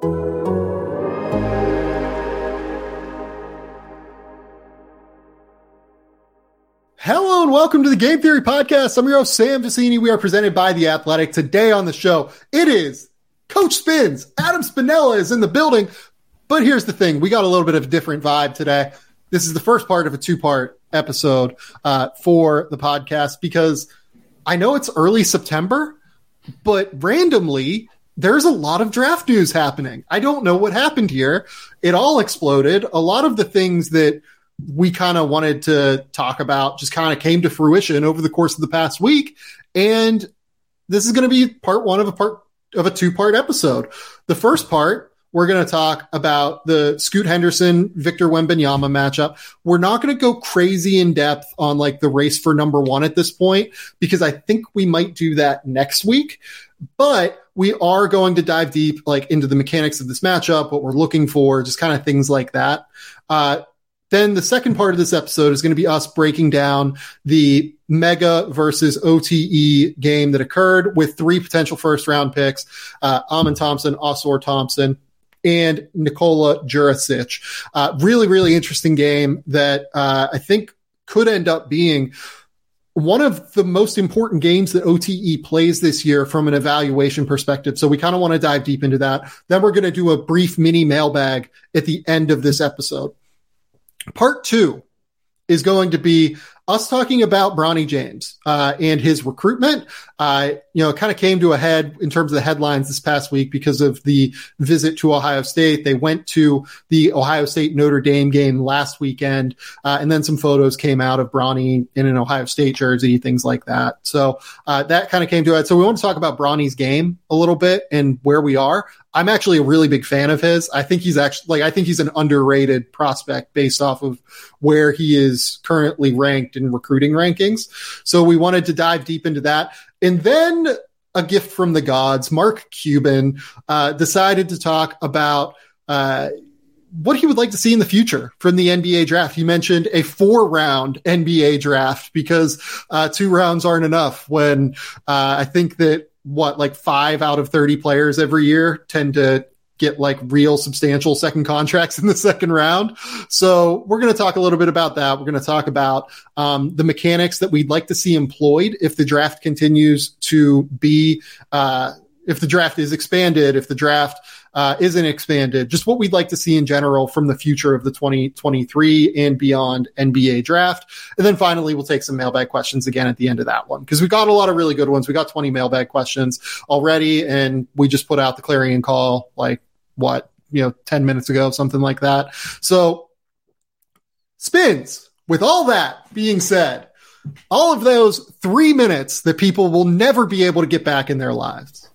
Hello and welcome to the Game Theory Podcast. I'm your host, Sam Vecenie. We are presented by The Athletic. Today on the show, it is Coach Spins. Adam Spinella is in the building. But here's the thing we got a little bit of a different vibe today. This is the first part of a two part episode uh, for the podcast because I know it's early September, but randomly, there's a lot of draft news happening. I don't know what happened here. It all exploded. A lot of the things that we kind of wanted to talk about just kind of came to fruition over the course of the past week. And this is going to be part one of a part of a two part episode. The first part, we're going to talk about the Scoot Henderson Victor Wembanyama matchup. We're not going to go crazy in depth on like the race for number one at this point because I think we might do that next week. But we are going to dive deep like into the mechanics of this matchup, what we're looking for, just kind of things like that. Uh, then the second part of this episode is going to be us breaking down the mega versus OTE game that occurred with three potential first round picks, uh, Amen Thompson, Ausar Thompson, and Nikola Jurisic. Uh, really, really interesting game that uh, I think could end up being one of the most important games that OTE plays this year from an evaluation perspective. So we kind of want to dive deep into that. Then we're going to do a brief mini mailbag at the end of this episode. Part two is going to be us talking about Bronny James uh, and his recruitment. Uh, you know, kind of came to a head in terms of the headlines this past week because of the visit to Ohio State. They went to the Ohio State Notre Dame game last weekend, uh, and then some photos came out of Bronny in an Ohio State jersey, things like that. So uh, that kind of came to head. So we want to talk about Bronny's game a little bit and where we are. I'm actually a really big fan of his. I think he's actually like I think he's an underrated prospect based off of where he is currently ranked in recruiting rankings. So we wanted to dive deep into that. And then a gift from the gods, Mark Cuban uh, decided to talk about uh, what he would like to see in the future from the NBA draft. He mentioned a four round NBA draft because uh, two rounds aren't enough when uh, I think that what like five out of 30 players every year tend to get like real substantial second contracts in the second round. So we're going to talk a little bit about that. We're going to talk about um, the mechanics that we'd like to see employed if the draft continues to be, uh, if the draft is expanded, if the draft uh, isn't expanded, just what we'd like to see in general from the future of the 2023 and beyond NBA draft. And then finally, we'll take some mailbag questions again at the end of that one because we got a lot of really good ones. We got 20 mailbag questions already, and we just put out the clarion call like what, you know, 10 minutes ago, something like that. So spins with all that being said, all of those three minutes that people will never be able to get back in their lives.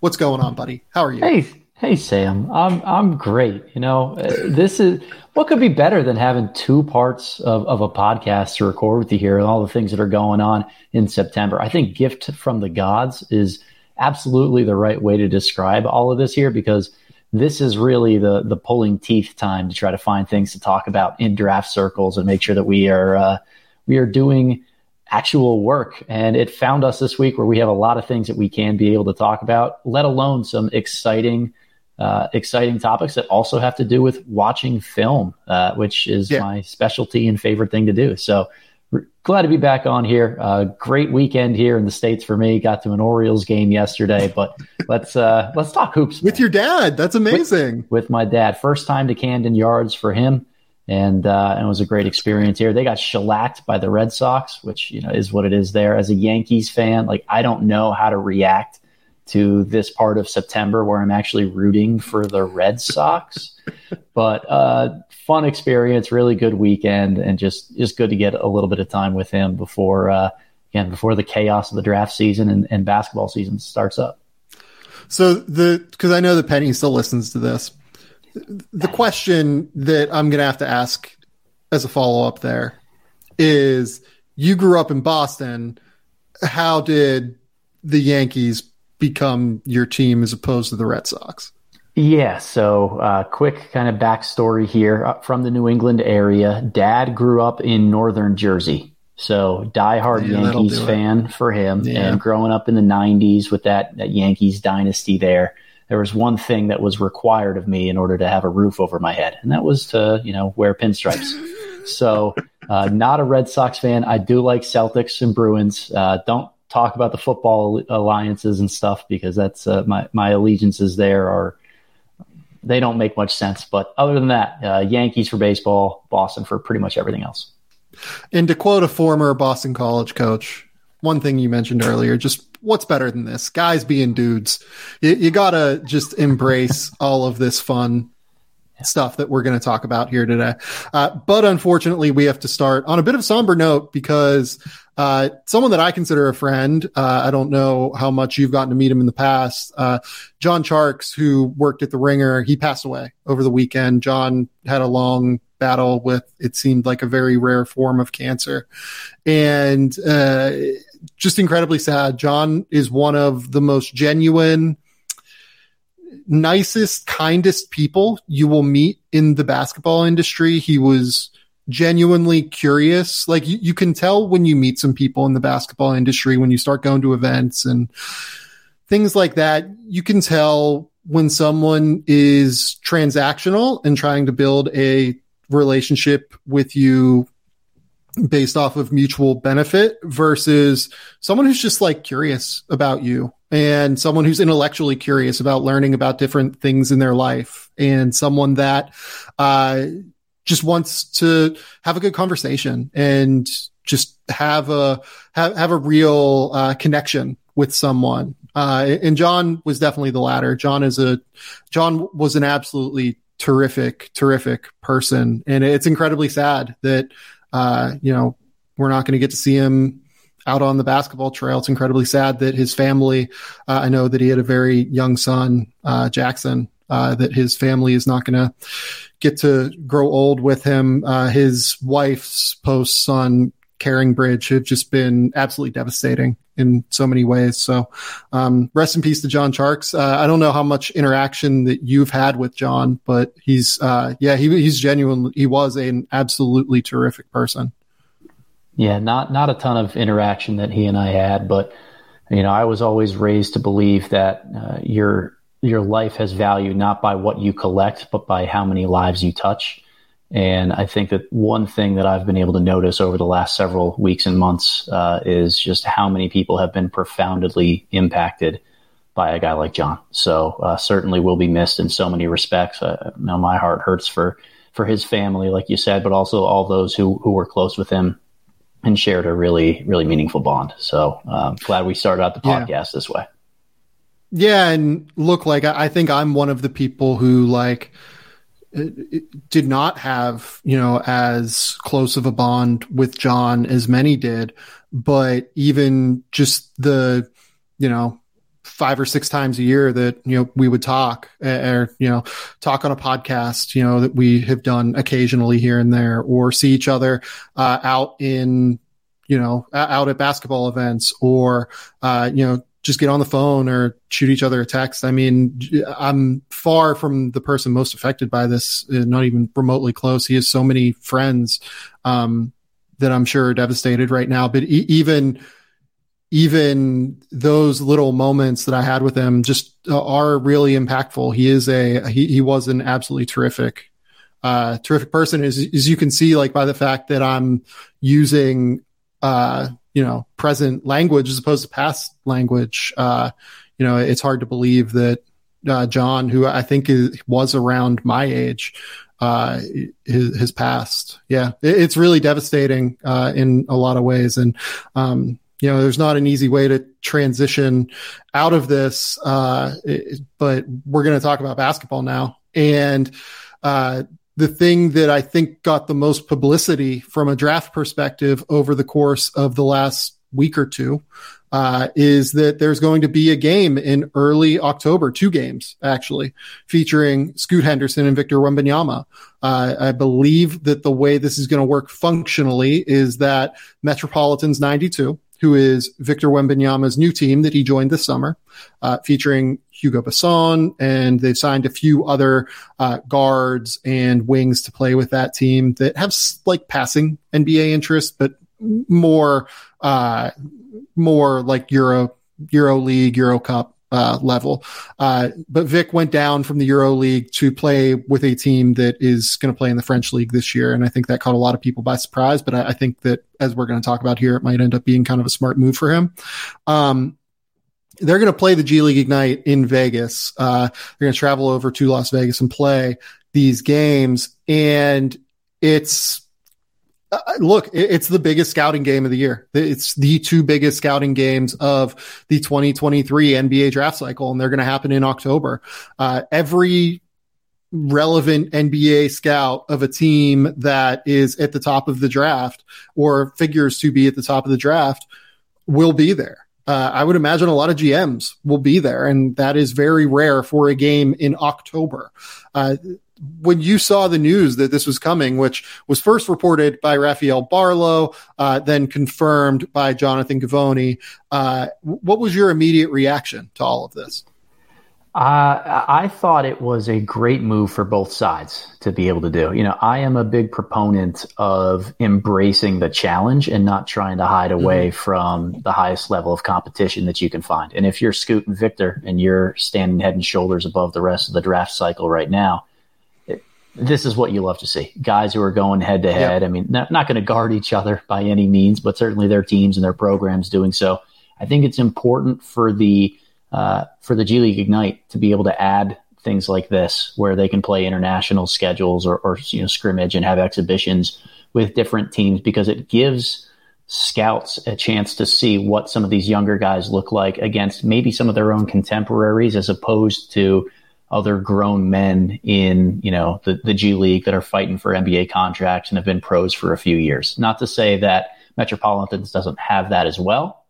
What's going on, buddy? How are you? Hey, Hey Sam, I'm I'm great. You know, this is what could be better than having two parts of, of a podcast to record with you here and all the things that are going on in September. I think gift from the gods is absolutely the right way to describe all of this here because this is really the the pulling teeth time to try to find things to talk about in draft circles and make sure that we are uh, we are doing actual work. And it found us this week where we have a lot of things that we can be able to talk about, let alone some exciting uh, exciting topics that also have to do with watching film, uh, which is yeah. my specialty and favorite thing to do. So glad to be back on here. Uh, great weekend here in the states for me. Got to an Orioles game yesterday, but let's uh, let's talk hoops man. with your dad. That's amazing. With, with, my dad, first time to Camden Yards for him, and uh, and it was a great experience here. They got shellacked by the Red Sox, which you know is what it is. There as a Yankees fan, like I don't know how to react to this part of September where I'm actually rooting for the Red Sox. but uh, fun experience, really good weekend, and just just good to get a little bit of time with him before uh, again before the chaos of the draft season and, and basketball season starts up. So the because I know that Penny still listens to this. The question that I'm going to have to ask as a follow up there is: You grew up in Boston. How did the Yankees become your team as opposed to the Red Sox? Yeah, so uh, quick kind of backstory here uh, from the New England area. Dad grew up in northern Jersey, so diehard yeah, Yankees fan for him. Yeah. And growing up in the '90s with that, that Yankees dynasty there, there was one thing that was required of me in order to have a roof over my head, and that was to you know wear pinstripes. so, uh, not a Red Sox fan. I do like Celtics and Bruins. Uh, don't talk about the football alliances and stuff because that's uh, my my allegiances there are they don't make much sense. But other than that, uh, Yankees for baseball, Boston for pretty much everything else. And to quote a former Boston College coach, one thing you mentioned earlier, just what's better than this? Guys being dudes. You, you got to just embrace all of this fun stuff that we're going to talk about here today. Uh, but unfortunately, we have to start on a bit of somber note because uh, someone that I consider a friend, uh, I don't know how much you've gotten to meet him in the past, uh, John Tjarks, who worked at the Ringer, he passed away over the weekend. John had a long battle with, it seemed like a very rare form of cancer. And uh, just incredibly sad. John is one of the most genuine, nicest, kindest people you will meet in the basketball industry. He was genuinely curious. Like you, you can tell when you meet some people in the basketball industry, when you start going to events and things like that, you can tell when someone is transactional and trying to build a relationship with you based off of mutual benefit versus someone who's just like curious about you and someone who's intellectually curious about learning about different things in their life and someone that uh, just wants to have a good conversation and just have a have, have a real uh, connection with someone. Uh, and john was definitely the latter. John is a john was an absolutely terrific terrific person. And it's incredibly sad that uh, you know, we're not going to get to see him out on the basketball trail. It's incredibly sad that his family, uh, I know that he had a very young son, uh, Jackson, uh, that his family is not going to get to grow old with him. Uh, his wife's post son, CaringBridge, have just been absolutely devastating in so many ways. So, um, rest in peace to John Tjarks. Uh, I don't know how much interaction that you've had with John, but he's, uh, yeah, he, he's genuine. He was an absolutely terrific person. Yeah, not not a ton of interaction that he and I had, but you know, I was always raised to believe that uh, your your life has value not by what you collect, but by how many lives you touch. And I think that one thing that I've been able to notice over the last several weeks and months uh, is just how many people have been profoundly impacted by a guy like John. So uh, certainly will be missed in so many respects. Uh, now my heart hurts for for his family, like you said, but also all those who who were close with him and shared a really really meaningful bond. So um, glad we started out the podcast yeah. this way. Yeah, and look, like I, think I'm one of the people who like did not have, you know, as close of a bond with John as many did, but even just the, you know, five or six times a year that, you know, we would talk or, you know, talk on a podcast, you know, that we have done occasionally here and there or see each other, uh, out in, you know, out at basketball events or, uh, you know, just get on the phone or shoot each other a text. I mean, I'm far from the person most affected by this, uh, not even remotely close. He has so many friends um, that I'm sure are devastated right now. But e- even even those little moments that I had with him just uh, are really impactful. He is a he he was an absolutely terrific uh, terrific person. As as you can see, like by the fact that I'm using uh, you know present language as opposed to past language uh, you know it's hard to believe that uh, john who i think is, was around my age uh, his, his past. Yeah it, it's really devastating uh, in a lot of ways. And um, you know there's not an easy way to transition out of this uh, it, but we're going to talk about basketball now. And uh, the thing that I think got the most publicity from a draft perspective over the course of the last week or two uh, is that there's going to be a game in early October, two games actually, featuring Scoot Henderson and Victor Wembanyama. Uh, I believe that the way this is going to work functionally is that Metropolitans 92, who is Victor Wembanyama's new team that he joined this summer, uh, featuring Hugo Besson, and they've signed a few other uh, guards and wings to play with that team that have like passing NBA interest, but more uh, more like Euro, Euro League, Euro Cup uh, level. Uh, but Vic went down from the Euro League to play with a team that is going to play in the French League this year. And I think that caught a lot of people by surprise. But I, I think that as we're going to talk about here, it might end up being kind of a smart move for him. Um, they're going to play the G League Ignite in Vegas. Uh, they're going to travel over to Las Vegas and play these games. And it's uh, uh, look, it's the biggest scouting game of the year. It's the two biggest scouting games of the 2023 NBA draft cycle, and they're going to happen in October. Uh, every relevant NBA scout of a team that is at the top of the draft or figures to be at the top of the draft will be there. Uh, I would imagine a lot of GMs will be there, and that is very rare for a game in October. Uh, when you saw the news that this was coming, which was first reported by Rafael Barlowe, uh, then confirmed by Jonathan Givony, uh, what was your immediate reaction to all of this? Uh, I thought it was a great move for both sides to be able to do. You know, I am a big proponent of embracing the challenge and not trying to hide away mm-hmm. from the highest level of competition that you can find. And if you're Scoot and Victor and you're standing head and shoulders above the rest of the draft cycle right now, this is what you love to see. Guys who are going head to head. I mean, not, not going to guard each other by any means, but certainly their teams and their programs doing so. I think it's important for the uh, for the G League Ignite to be able to add things like this, where they can play international schedules or, or you know scrimmage and have exhibitions with different teams, because it gives scouts a chance to see what some of these younger guys look like against maybe some of their own contemporaries, as opposed to other grown men in, you know, the, the G League that are fighting for NBA contracts and have been pros for a few years. Not to say that Metropolitans doesn't have that as well,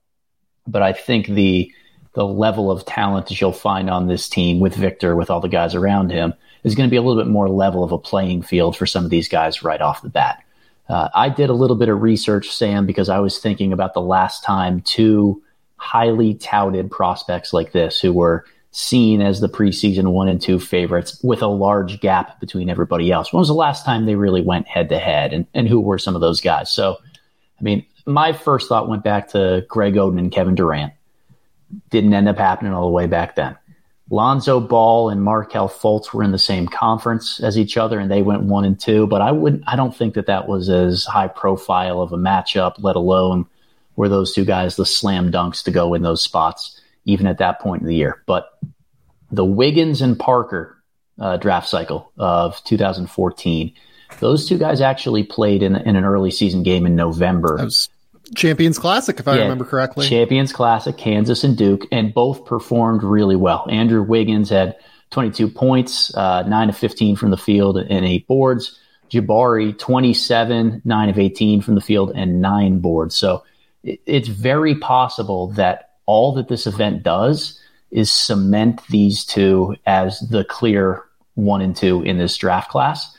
but I think the the level of talent that you'll find on this team with Victor, with all the guys around him, is going to be a little bit more level of a playing field for some of these guys right off the bat. Uh, I did a little bit of research, Sam, because I was thinking about the last time two highly touted prospects like this who were seen as the preseason one and two favorites with a large gap between everybody else. When was the last time they really went head to head and, and who were some of those guys? So, I mean, my first thought went back to Greg Oden and Kevin Durant. Didn't end up happening all the way back then. Lonzo Ball and Markelle Fultz were in the same conference as each other and they went one and two, but I wouldn't, I don't think that that was as high profile of a matchup, let alone were those two guys the slam dunks to go in those spots even at that point in the year. But the Wiggins and Parker uh, draft cycle of 2014, those two guys actually played in, in an early season game in November. Champions Classic, if I yeah, remember correctly. Champions Classic, Kansas and Duke, and both performed really well. Andrew Wiggins had 22 points, uh, 9 of 15 from the field, and 8 boards. Jabari, 27, 9 of 18 from the field, and 9 boards. So it, it's very possible that all that this event does is cement these two as the clear one and two in this draft class.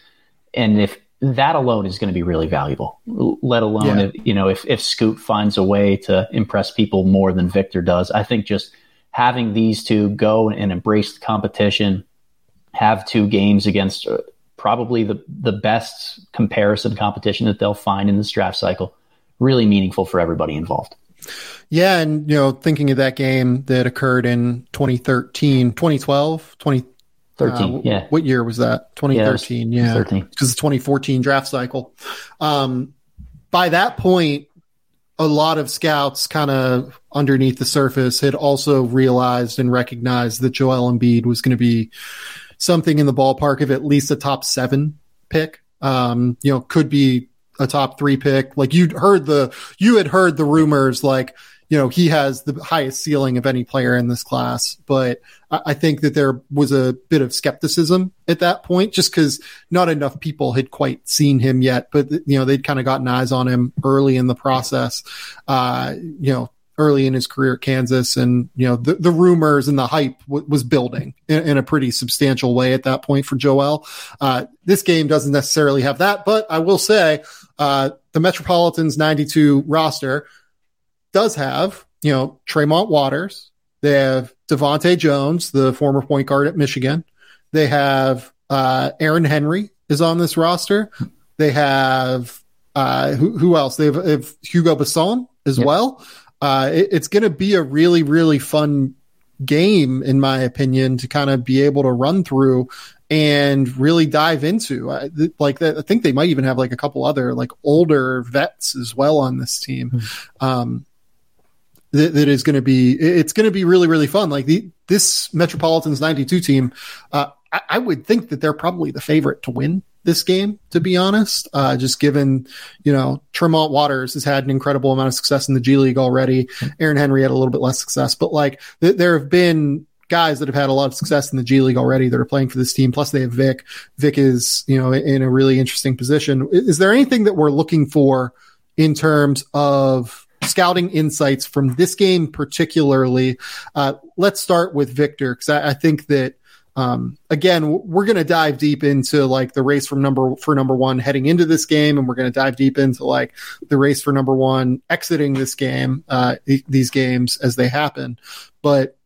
And if that alone is going to be really valuable, let alone yeah. if, you know, if, if Scoot finds a way to impress people more than Victor does, I think just having these two go and embrace the competition, have two games against uh, probably the, the best comparison competition that they'll find in this draft cycle, really meaningful for everybody involved. Yeah, and you know, thinking of that game that occurred in 2013, 2012, 2013, uh, yeah. What year was that? 2013, yeah. Because yeah. the 2014 draft cycle. Um, by that point, a lot of scouts kind of underneath the surface had also realized and recognized that Joel Embiid was going to be something in the ballpark of at least a top seven pick. Um, you know, could be a top three pick. Like you'd heard the, you had heard the rumors like you know, he has the highest ceiling of any player in this class. But I think that there was a bit of skepticism at that point, just because not enough people had quite seen him yet. But, you know, they'd kind of gotten eyes on him early in the process. Uh, you know, early in his career at Kansas, and you know the, the rumors and the hype w- was building in, in, a pretty substantial way at that point for Joel. Uh, this game doesn't necessarily have that, but I will say uh, the Metropolitans 92 roster does have you know Tremont Waters. They have DeVante' Jones, the former point guard at Michigan. They have uh, Aaron Henry is on this roster. They have uh, who, who else? They have, they have Hugo Besson as yep. well. Uh, it, it's going to be a really, really fun game, in my opinion, to kind of be able to run through and really dive into. Uh, like, I think they might even have like a couple other like older vets as well on this team. Mm-hmm. Um, that, that is going to be, it's going to be really, really fun. Like the, this Metropolitans 92 team, uh, I, I would think that they're probably the favorite to win this game, to be honest. Uh, just given, you know, Tremont Waters has had an incredible amount of success in the G League already. Aaron Henry had a little bit less success, but like th- there have been guys that have had a lot of success in the G League already that are playing for this team. Plus they have Vic. Vic is, you know, in a really interesting position. Is there anything that we're looking for in terms of scouting insights from this game particularly? Uh, let's start with Victor because I, I think that um, again, we're going to dive deep into like the race from number for number one heading into this game, and we're going to dive deep into like the race for number one exiting this game, uh, these games as they happen. But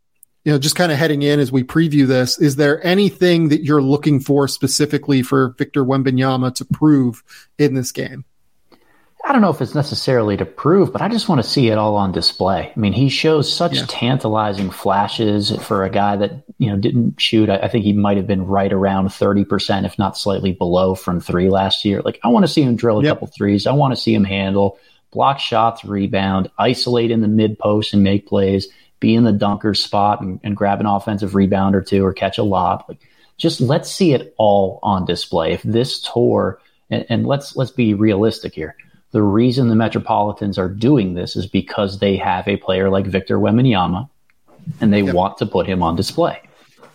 you know, just kind of heading in as we preview this, is there anything that you're looking for specifically for Victor Wembanyama to prove in this game? I don't know if it's necessarily to prove, but I just want to see it all on display. I mean, he shows such yeah. tantalizing flashes for a guy that, you know, didn't shoot. I, I think he might have been right around 30%, if not slightly below from three last year. Like, I want to see him drill a yep. couple threes. I want to see him handle, block shots, rebound, isolate in the mid post and make plays, be in the dunker spot and, and grab an offensive rebound or two or catch a lob. Like, just let's see it all on display. If this tour, and, and let's, let's be realistic here the reason the Metropolitans are doing this is because they have a player like Victor Wembanyama and they yep. want to put him on display.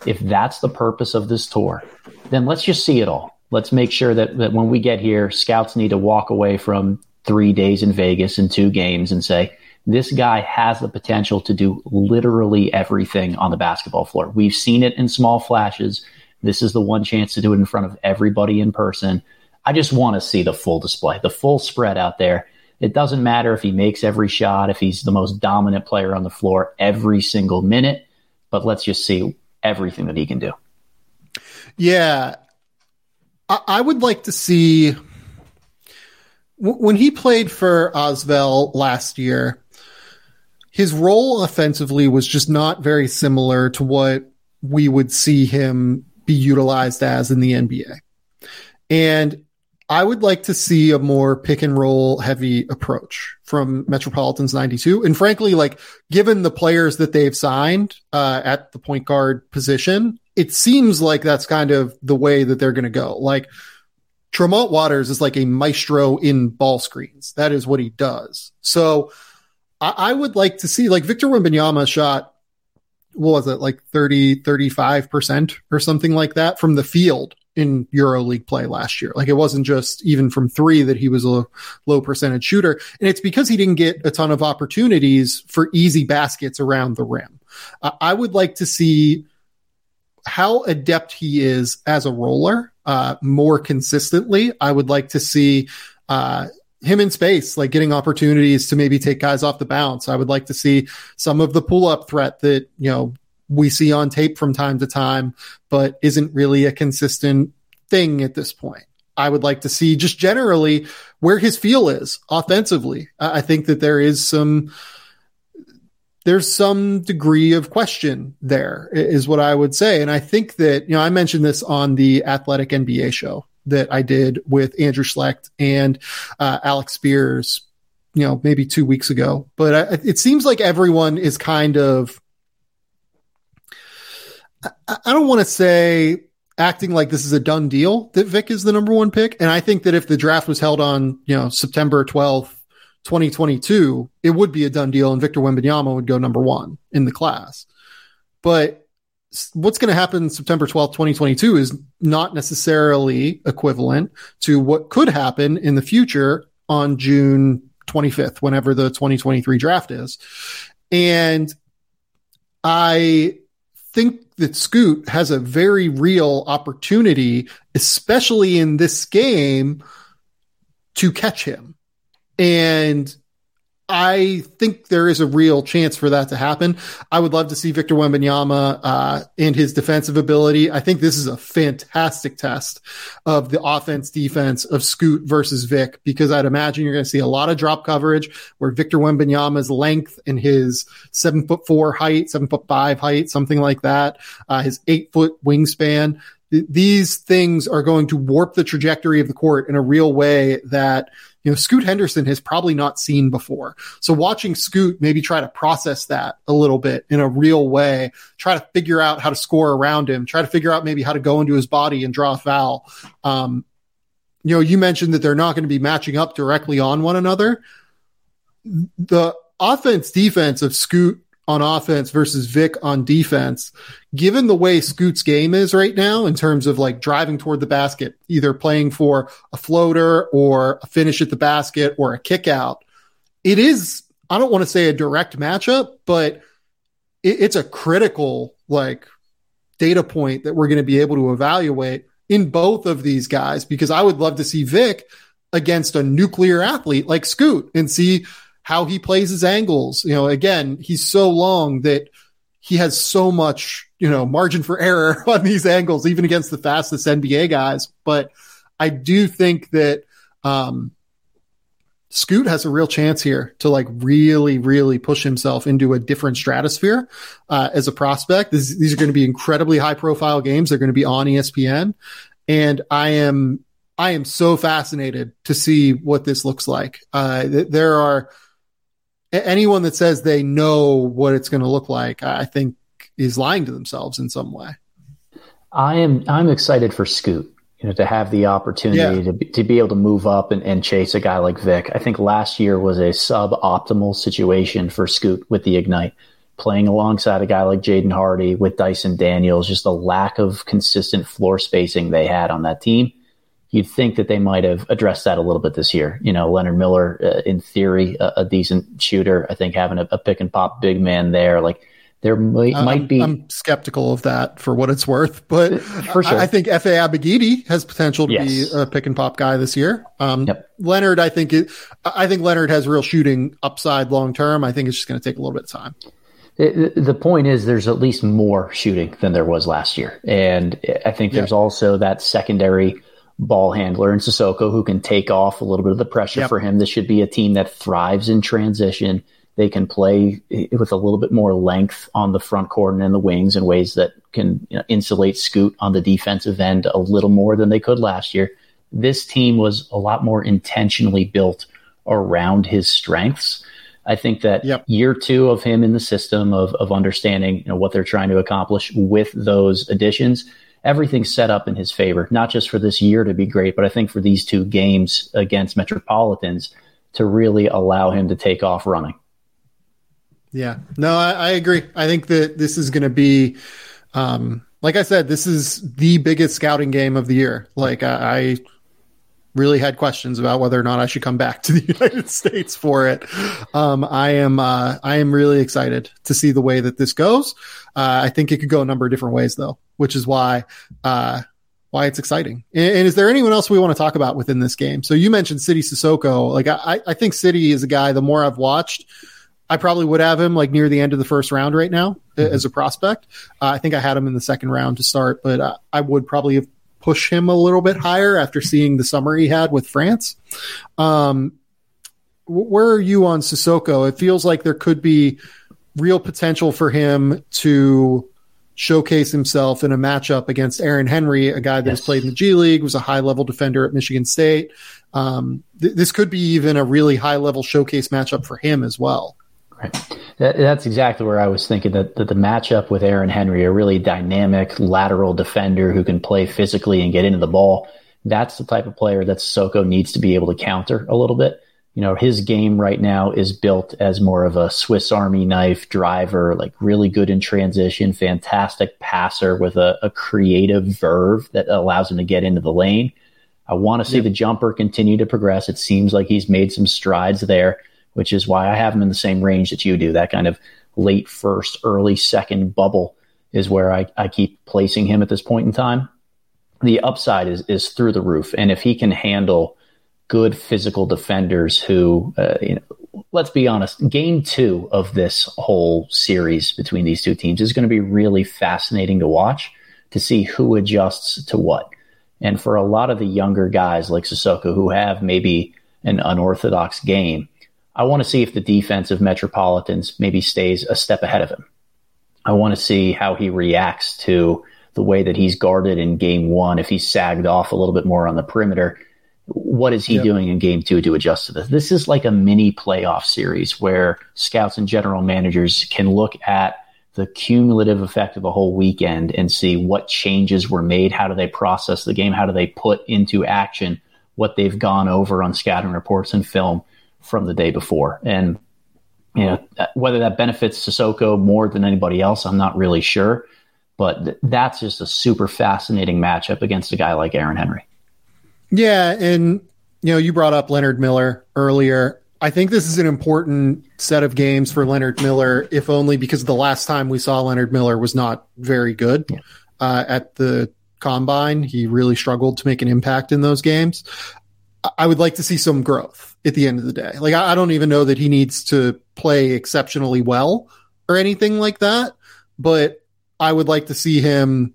If that's the purpose of this tour, then let's just see it all. Let's make sure that, that when we get here, scouts need to walk away from three days in Vegas and two games and say, this guy has the potential to do literally everything on the basketball floor. We've seen it in small flashes. This is the one chance to do it in front of everybody in person. I just want to see the full display, the full spread out there. It doesn't matter if he makes every shot, if he's the most dominant player on the floor every single minute, but let's just see everything that he can do. Yeah. I, I would like to see when he played for ASVEL last year, his role offensively was just not very similar to what we would see him be utilized as in the NBA. And I would like to see a more pick and roll heavy approach from Metropolitans 92. And frankly, like given the players that they've signed uh, at the point guard position, it seems like that's kind of the way that they're going to go. Like Tremont Waters is like a maestro in ball screens. That is what he does. So I, I would like to see like Victor Wembanyama shot what was it like 30 35% or something like that from the field in EuroLeague play last year. Like it wasn't just even from three that he was a low percentage shooter. And it's because he didn't get a ton of opportunities for easy baskets around the rim. Uh, I would like to see how adept he is as a roller uh, more consistently. I would like to see uh, him in space, like getting opportunities to maybe take guys off the bounce. I would like to see some of the pull up threat that, you know, we see on tape from time to time, but isn't really a consistent thing at this point. I would like to see just generally where his feel is offensively. I think that there is some there's some degree of question there is what I would say. And I think that, you know, I mentioned this on the athletic NBA show that I did with Andrew Schlecht and uh, Alex Spears, you know, maybe two weeks ago, but I, it seems like everyone is kind of I, don't want to say acting like this is a done deal that Vic is the number one pick. And I think that if the draft was held on, you know, September 12th, 2022, it would be a done deal and Victor Wembanyama would go number one in the class. But what's going to happen September 12th, 2022 is not necessarily equivalent to what could happen in the future on June 25th, whenever the 2023 draft is. And I think that Scoot has a very real opportunity, especially in this game, to catch him. And I think there is a real chance for that to happen. I would love to see Victor Wembanyama uh, and his defensive ability. I think this is a fantastic test of the offense defense of Scoot versus Vic because I'd imagine you're going to see a lot of drop coverage where Victor Wembanyama's length and his seven foot four height, seven foot five height, something like that, uh, his eight foot wingspan. These things are going to warp the trajectory of the court in a real way that you know, Scoot Henderson has probably not seen before. So watching Scoot maybe try to process that a little bit in a real way, try to figure out how to score around him, try to figure out maybe how to go into his body and draw a foul. Um, you know, you mentioned that they're not going to be matching up directly on one another. The offense defense of Scoot on offense versus Vic on defense, given the way Scoot's game is right now in terms of like driving toward the basket, either playing for a floater or a finish at the basket or a kick out, it is, I don't want to say a direct matchup, but it, it's a critical like data point that we're going to be able to evaluate in both of these guys because I would love to see Vic against a nuclear athlete like Scoot and see how he plays his angles. You know, again, he's so long that he has so much, you know, margin for error on these angles, even against the fastest NBA guys. But I do think that, um, Scoot has a real chance here to like really, really push himself into a different stratosphere uh, as a prospect. This, these are going to be incredibly high profile games. They're going to be on ESPN, and I am I am so fascinated to see what this looks like. Uh, th- there are anyone that says they know what it's going to look like, I think is lying to themselves in some way. I am I'm excited for Scoot, you know, to have the opportunity yeah. to be, to be able to move up and, and chase a guy like Vic. I think last year was a suboptimal situation for Scoot with the Ignite. Playing alongside a guy like Jaden Hardy with Dyson Daniels, just the lack of consistent floor spacing they had on that team you'd think that they might have addressed that a little bit this year. You know, Leonard Miller, uh, in theory, a, a, decent shooter. I think having a, a, pick and pop big man there, like there might, uh, might be. I'm skeptical of that for what it's worth, but uh, for sure. I, I think Efe Abogidi has potential to yes. be a pick and pop guy this year. Um, yep. Leonard, I think it, I think Leonard has real shooting upside long term. I think it's just going to take a little bit of time. the point is there's at least more shooting than there was last year. And I think there's also that secondary ball handler in Cissoko who can take off a little bit of the pressure yep. for him. This should be a team that thrives in transition. They can play with a little bit more length on the front court and in the wings in ways that can you know, insulate Scoot on the defensive end a little more than they could last year. This team was a lot more intentionally built around his strengths. I think that yep. year two of him in the system of, of understanding you know, what they're trying to accomplish with those additions – everything's set up in his favor, not just for this year to be great, but I think for these two games against Metropolitans to really allow him to take off running. Yeah, no, I, I agree. I think that this is going to be, um, like I said, this is the biggest scouting game of the year. Like I, I really had questions about whether or not I should come back to the United States for it. Um, I am uh, I am really excited to see the way that this goes. Uh, I think it could go a number of different ways though, which is why uh, why it's exciting. And, and, is there anyone else we want to talk about within this game? So you mentioned Sidy Cissoko. Like I, I think Sidy is a guy. The more I've watched. I probably would have him like near the end of the first round right now mm-hmm. as a prospect. Uh, I think I had him in the second round to start, but uh, I would probably have push him a little bit higher after seeing the summer he had with France. Um, where are you on Cissoko? It feels like there could be real potential for him to showcase himself in a matchup against Aaron Henry, a guy that yes. has played in the G League, was a high level defender at Michigan State. Um, th- this could be even a really high level showcase matchup for him as well. Right. That, that's exactly where I was thinking that, that the matchup with Aaron Henry, a really dynamic lateral defender who can play physically and get into the ball, that's the type of player that Cissoko needs to be able to counter a little bit. You know, his game right now is built as more of a Swiss Army knife driver, like really good in transition, fantastic passer with a, a creative verve that allows him to get into the lane. I want to see yep. the jumper continue to progress. It seems like he's made some strides there, which is why I have him in the same range that you do. That kind of late first, early second bubble is where I, I keep placing him at this point in time. The upside is, is through the roof. And if he can handle good physical defenders who, uh, you know, let's be honest, game two of this whole series between these two teams is going to be really fascinating to watch to see who adjusts to what. And for a lot of the younger guys like Cissoko who have maybe an unorthodox game, I want to see if the defense of Metropolitans maybe stays a step ahead of him. I want to see how he reacts to the way that he's guarded in game one. If he's sagged off a little bit more on the perimeter, what is he yep. doing in game two to adjust to this? This is like a mini playoff series where scouts and general managers can look at the cumulative effect of a whole weekend and see what changes were made. How do they process the game? How do they put into action what they've gone over on scouting reports and film from the day before? And you know whether that benefits Cissoko more than anybody else, I'm not really sure. But th- that's just a super fascinating matchup against a guy like Aaron Henry. Yeah, and you know, you brought up Leonard Miller earlier. I think this is an important set of games for Leonard Miller, if only because the last time we saw Leonard Miller was not very good uh, at the combine. He really struggled to make an impact in those games. I would like to see some growth at the end of the day. Like, I don't even know that he needs to play exceptionally well or anything like that, but I would like to see him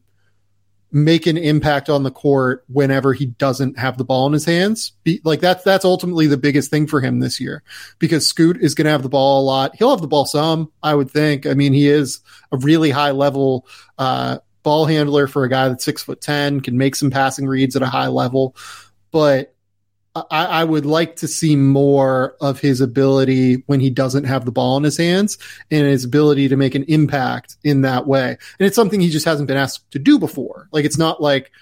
make an impact on the court whenever he doesn't have the ball in his hands. Be, like that's that's ultimately the biggest thing for him this year because Scoot is going to have the ball a lot. He'll have the ball some, I would think. I mean, he is a really high level uh, ball handler for a guy that's six foot ten, can make some passing reads at a high level, but I, I, would like to see more of his ability when he doesn't have the ball in his hands and his ability to make an impact in that way. And it's something he just hasn't been asked to do before. Like it's not like,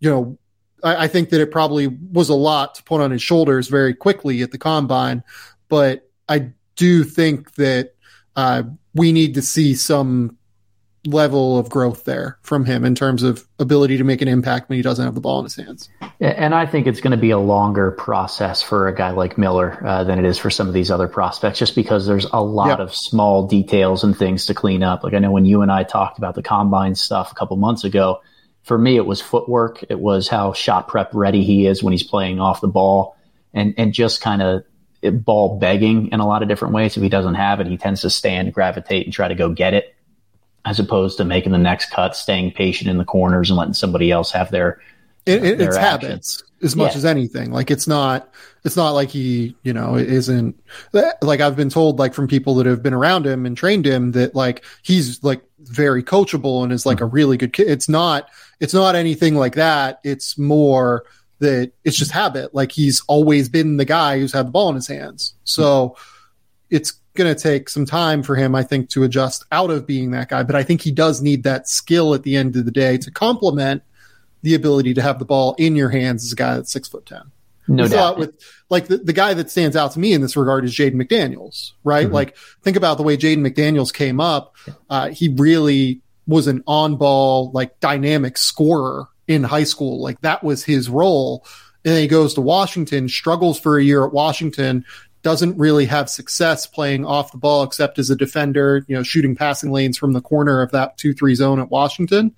you know, I, I think that it probably was a lot to put on his shoulders very quickly at the combine, but I do think that uh, we need to see some level of growth there from him in terms of ability to make an impact when he doesn't have the ball in his hands. And I think it's going to be a longer process for a guy like Miller uh, than it is for some of these other prospects, just because there's a lot yep. of small details and things to clean up. Like I know when you and I talked about the combine stuff a couple months ago, for me it was footwork. It was how shot prep ready he is when he's playing off the ball, and and just kind of ball begging in a lot of different ways. If he doesn't have it, he tends to stand, gravitate, and try to go get it as opposed to making the next cut, staying patient in the corners and letting somebody else have their. It, it, it's actions. habits as much yeah. as anything. Like it's not, it's not like he, you know, isn't like I've been told, like from people that have been around him and trained him that like he's like very coachable and is like mm-hmm. a really good kid. It's not, it's not anything like that. It's more that it's just habit. Like he's always been the guy who's had the ball in his hands. So mm-hmm. it's going to take some time for him, I think, to adjust out of being that guy. But I think he does need that skill at the end of the day to complement the ability to have the ball in your hands as a guy that's six foot ten. No doubt. With like the, the guy that stands out to me in this regard is Jaden McDaniels, right? Mm-hmm. Like think about the way Jaden McDaniels came up. Uh, he really was an on ball, like dynamic scorer in high school. Like that was his role. And then he goes to Washington, struggles for a year at Washington, doesn't really have success playing off the ball except as a defender, you know, shooting passing lanes from the corner of that 2 3 zone at Washington.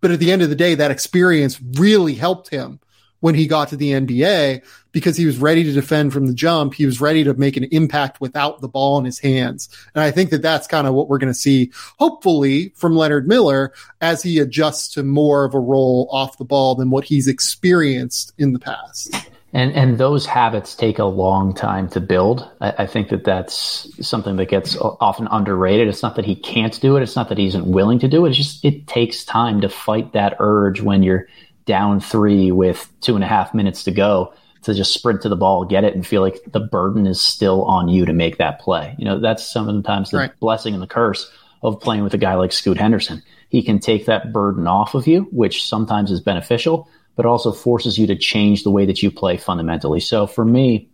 But at the end of the day, that experience really helped him when he got to the NBA because he was ready to defend from the jump. He was ready to make an impact without the ball in his hands. And I think that that's kind of what we're going to see, hopefully, from Leonard Miller as he adjusts to more of a role off the ball than what he's experienced in the past and and those habits take a long time to build. I, I, think that that's something that gets often underrated. It's not that he can't do it. It's not that he isn't willing to do it. It's just it takes time to fight that urge when you're down three with two and a half minutes to go to just sprint to the ball, get it, and feel like the burden is still on you to make that play. You know, that's sometimes the right. blessing and the curse of playing with a guy like Scoot Henderson. He can take that burden off of you, which sometimes is beneficial but also forces you to change the way that you play fundamentally. So for me,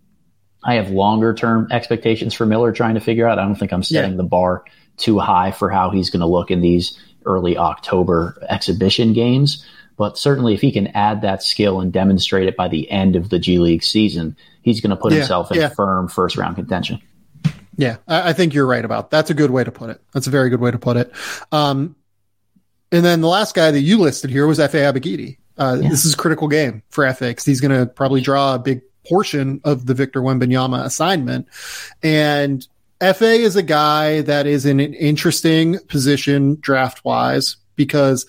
I have longer term expectations for Miller trying to figure out. I don't think I'm setting yeah. the bar too high for how he's going to look in these early October exhibition games. But certainly, if he can add that skill and demonstrate it by the end of the G League season, he's going to put yeah, himself in yeah. firm first round contention. Yeah, I, I, think you're right about that's a good way to put it. That's a very good way to put it. Um, and then the last guy that you listed here was Efe Abogidi. Uh, yeah. This is a critical game for FX. he's going to probably draw a big portion of the Victor Wembanyama assignment. And Efe is a guy that is in an interesting position draft wise because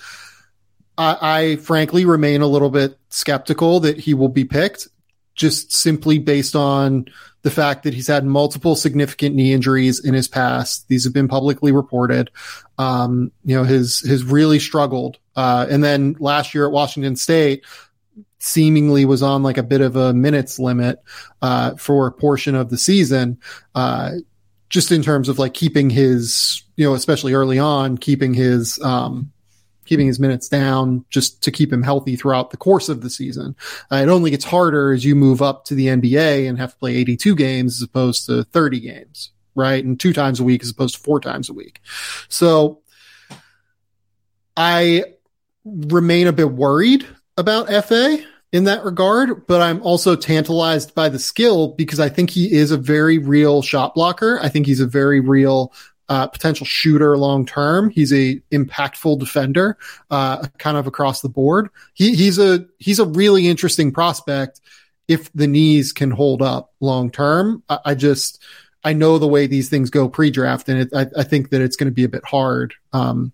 I, I, frankly remain a little bit skeptical that he will be picked just simply based on the fact that he's had multiple significant knee injuries in his past. These have been publicly reported. Um, you know, his, his really struggled. Uh, and then last year at Washington State, seemingly was on like a bit of a minutes limit, uh, for a portion of the season. Uh, just in terms of like keeping his, you know, especially early on, keeping his, um, keeping his minutes down just to keep him healthy throughout the course of the season. Uh, it only gets harder as you move up to the NBA and have to play 82 games as opposed to 30 games, right? And two times a week as opposed to four times a week. So I remain a bit worried about Efe in that regard, but I'm also tantalized by the skill because I think he is a very real shot blocker. I think he's a very real uh, potential shooter long term. He's a impactful defender, uh, kind of across the board. He, he's a he's a really interesting prospect if the knees can hold up long term. I, I, just I know the way these things go pre draft, and it, I, I, think that it's going to be a bit hard um,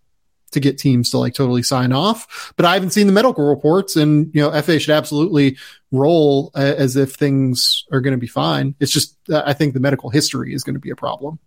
to get teams to like totally sign off. But I haven't seen the medical reports, and you know, Efe should absolutely roll uh, as if things are going to be fine. It's just I think the medical history is going to be a problem.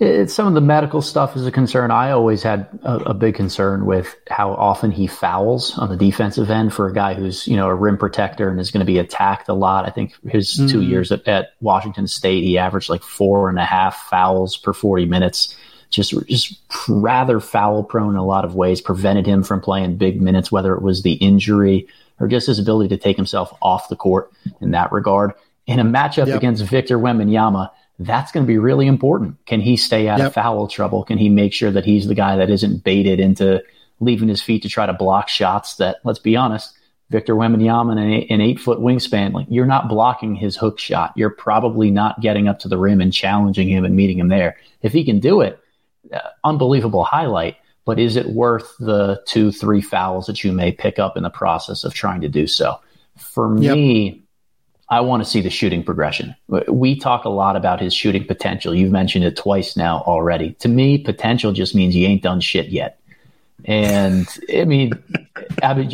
It's some of the medical stuff is a concern. I always had a, a, big concern with how often he fouls on the defensive end for a guy who's, you know, a rim protector and is going to be attacked a lot. I think his mm-hmm. two years at, at, Washington State, he averaged like four and a half fouls per 40 minutes. Just, just rather foul prone in a lot of ways, prevented him from playing big minutes, whether it was the injury or just his ability to take himself off the court in that regard. In a matchup yep. against Victor Wembanyama, that's going to be really important. Can he stay out yep. of foul trouble? Can he make sure that he's the guy that isn't baited into leaving his feet to try to block shots that, let's be honest, Victor Wembanyama an, eight, an eight foot wingspan, like you're not blocking his hook shot. You're probably not getting up to the rim and challenging him and meeting him there. If he can do it, uh, unbelievable highlight. But is it worth the two, three fouls that you may pick up in the process of trying to do so? For me, yep I want to see the shooting progression. We talk a lot about his shooting potential. You've mentioned it twice now already. To me, potential just means you ain't done shit yet. And I mean,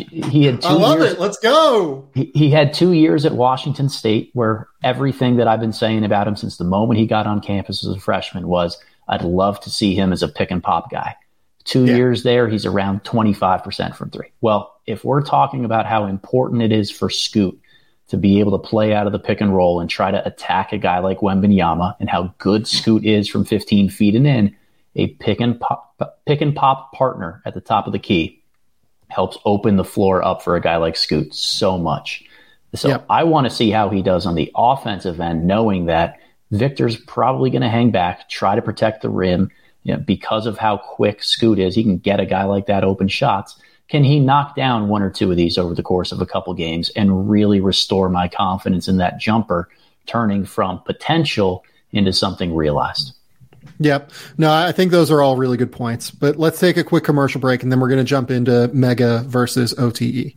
he had two I love years, it. Let's go. He, he had two years at Washington State where everything that I've been saying about him since the moment he got on campus as a freshman was I'd love to see him as a pick and pop guy. Two yeah. years there, he's around 25% from three. Well, if we're talking about how important it is for Scoot to be able to play out of the pick and roll and try to attack a guy like Wembanyama and how good Scoot is from 15 feet and in, a pick and pop, pick and pop partner at the top of the key helps open the floor up for a guy like Scoot so much. So yep. I want to see how he does on the offensive end, knowing that Victor's probably going to hang back, try to protect the rim. You know, because of how quick Scoot is, he can get a guy like that open shots. Can he knock down one or two of these over the course of a couple games and really restore my confidence in that jumper, turning from potential into something realized? Yep. No, I think those are all really good points. But let's take a quick commercial break and then we're going to jump into Mega versus OTE.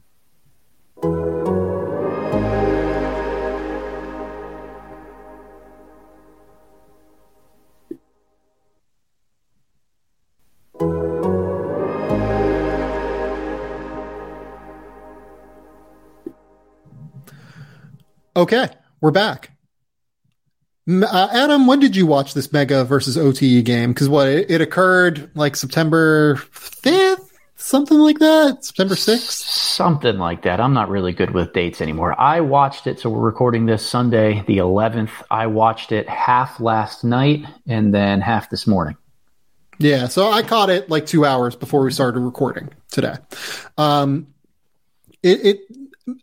Okay, we're back. Uh, Adam, when did you watch this Mega versus OTE game? Because what it, it, occurred like September fifth, something like that, September sixth, something like that. I'm not really good with dates anymore. I watched it, so we're recording this Sunday, the 11th. I watched it half last night and then half this morning. Yeah, so I caught it like two hours before we started recording today. Um, it, it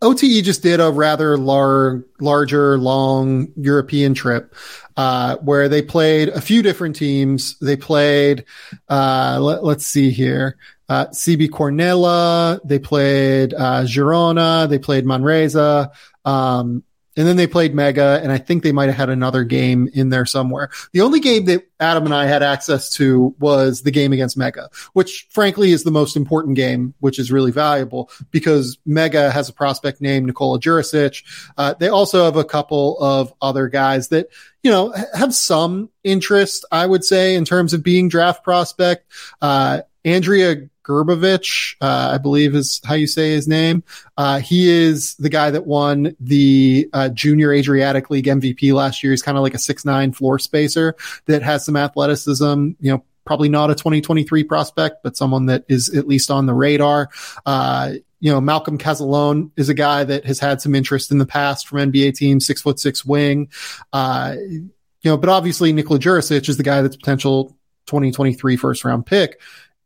OTE just did a rather lar- larger, long European trip uh, where they played a few different teams. They played, uh, let, us see here, uh, CB Cornella. They played uh, Girona. They played Manresa. Um, and then they played Mega, and I think they might have had another game in there somewhere. The only game that Adam and I had access to was the game against Mega, which frankly is the most important game, which is really valuable because Mega has a prospect named Nikola Jurisic. Uh, they also have a couple of other guys that, you know, have some interest, I would say, in terms of being draft prospect. Uh, Andrija Grbovic, uh, I believe is how you say his name. Uh, he is the guy that won the uh, Junior Adriatic League MVP last year. He's kind of like a six nine floor spacer that has some athleticism. You know, probably not a 2023 prospect, but someone that is at least on the radar. Uh, you know, Malcolm Cazalon is a guy that has had some interest in the past from NBA teams, six foot six wing. Uh, you know, but obviously Nikola Jurisic is the guy that's potential 2023 first round pick.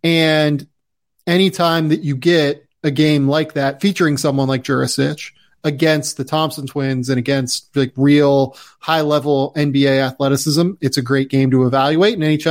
And anytime that you get a game like that featuring someone like Jurisic against the Thompson twins and against like real high level NBA athleticism, it's a great game to evaluate. And any ch-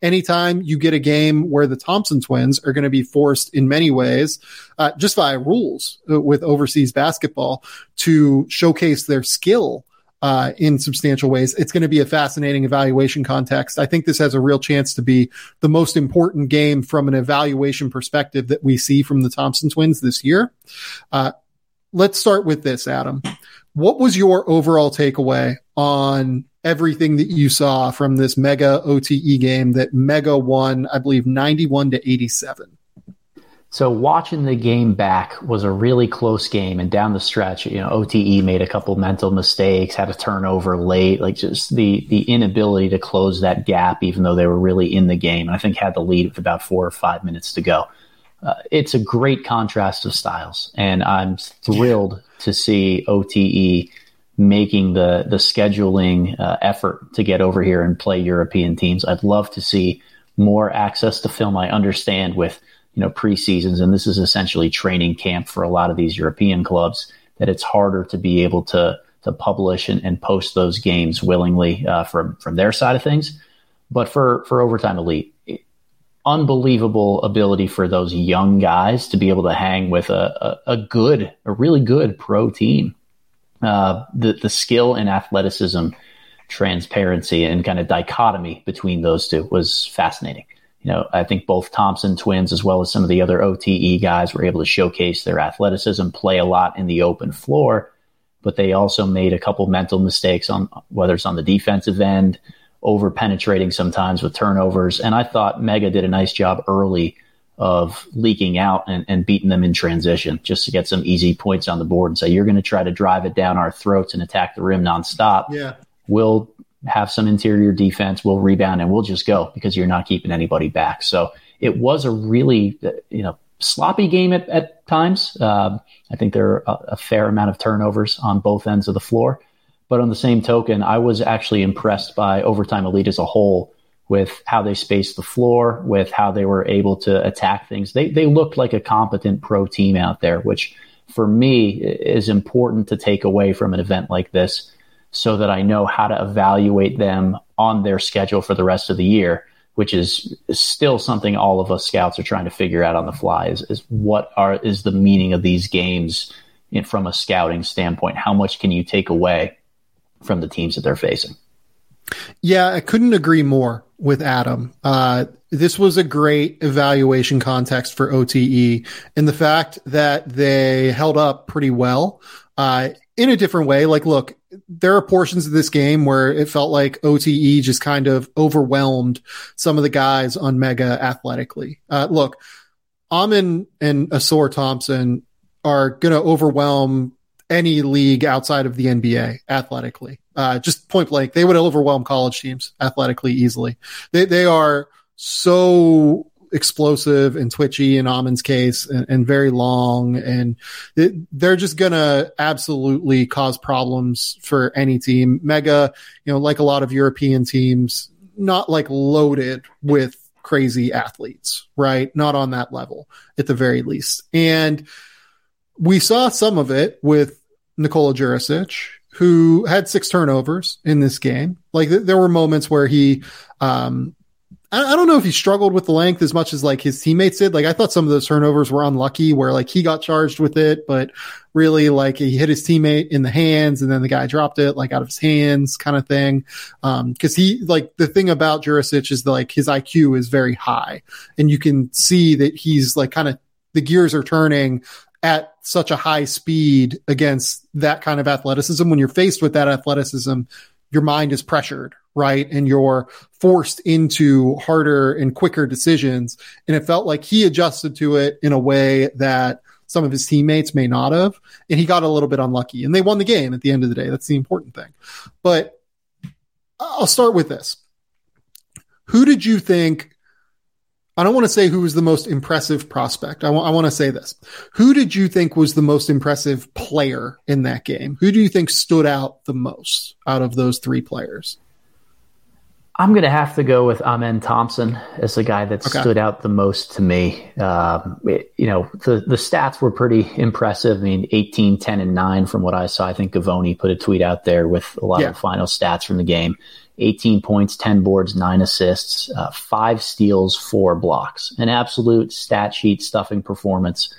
anytime you get a game where the Thompson twins are going to be forced in many ways, uh, just via rules uh, with overseas basketball to showcase their skill uh, in substantial ways. It's going to be a fascinating evaluation context. I think this has a real chance to be the most important game from an evaluation perspective that we see from the Thompson twins this year. Uh, let's start with this, Adam. What was your overall takeaway on everything that you saw from this mega OTE game that mega won, I believe 91 to 87? So watching the game back was a really close game, and down the stretch, you know, OTE made a couple mental mistakes, had a turnover late, like just the the inability to close that gap, even though they were really in the game. and I think had the lead with about four or five minutes to go. Uh, it's a great contrast of styles, and I'm thrilled to see OTE making the the scheduling uh, effort to get over here and play European teams. I'd love to see more access to film. I understand with you know preseasons, and this is essentially training camp for a lot of these European clubs. That it's harder to be able to to publish and, and post those games willingly uh, from from their side of things. But for for overtime elite, unbelievable ability for those young guys to be able to hang with a, a, a good, a really good pro team. Uh, the the skill and athleticism, transparency, and kind of dichotomy between those two was fascinating you know, I think both Thompson twins as well as some of the other OTE guys were able to showcase their athleticism, play a lot in the open floor, but they also made a couple mental mistakes on whether it's on the defensive end, over penetrating sometimes with turnovers. And I thought Mega did a nice job early of leaking out and, and beating them in transition just to get some easy points on the board and say, you're going to try to drive it down our throats and attack the rim nonstop. Yeah. We'll have some interior defense, we'll rebound and we'll just go because you're not keeping anybody back. So it was a really, you know, sloppy game at, at times. Uh, I think there are a, a, fair amount of turnovers on both ends of the floor. But on the same token, I was actually impressed by Overtime Elite as a whole with how they spaced the floor, with how they were able to attack things. They, they looked like a competent pro team out there, which for me is important to take away from an event like this so that I know how to evaluate them on their schedule for the rest of the year, which is still something all of us scouts are trying to figure out on the fly is, is what are is the meaning of these games in, from a scouting standpoint? How much can you take away from the teams that they're facing? Yeah, I couldn't agree more with Adam. Uh, this was a great evaluation context for OTE and the fact that they held up pretty well. Uh, in a different way. Like, look, there are portions of this game where it felt like OTE just kind of overwhelmed some of the guys on Mega athletically. Uh, look, Amen and Ausar Thompson are going to overwhelm any league outside of the NBA athletically. Uh, just point blank, they would overwhelm college teams athletically easily. They, they are so explosive and twitchy in Amen's case and, and very long. And it, they're just going to absolutely cause problems for any team. Mega, you know, like a lot of European teams, not like loaded with crazy athletes, right? Not on that level at the very least. And we saw some of it with Nikola Jurisic, who had six turnovers in this game. Like th- there were moments where he, um, I, don't know if he struggled with the length as much as like his teammates did. Like I thought some of those turnovers were unlucky where like he got charged with it, but really like he hit his teammate in the hands and then the guy dropped it like out of his hands kind of thing. Um, cause he like the thing about Jurisic is like his IQ is very high and you can see that he's like kind of the gears are turning at such a high speed against that kind of athleticism. When you're faced with that athleticism, your mind is pressured, right? And you're forced into harder and quicker decisions. And it felt like he adjusted to it in a way that some of his teammates may not have. And he got a little bit unlucky and they won the game at the end of the day. That's the important thing. But I'll start with this. Who did you think I don't want to say who was the most impressive prospect. I want, I want to say this. Who did you think was the most impressive player in that game? Who do you think stood out the most out of those three players? I'm going to have to go with Amen Thompson as the guy that okay. stood out the most to me. Um, it, you know, the, the stats were pretty impressive. I mean, 18, 10, and 9 from what I saw. I think Givony put a tweet out there with a lot yeah. of the final stats from the game. 18 points, 10 boards, nine assists, uh, five steals, four blocks. An absolute stat sheet stuffing performance.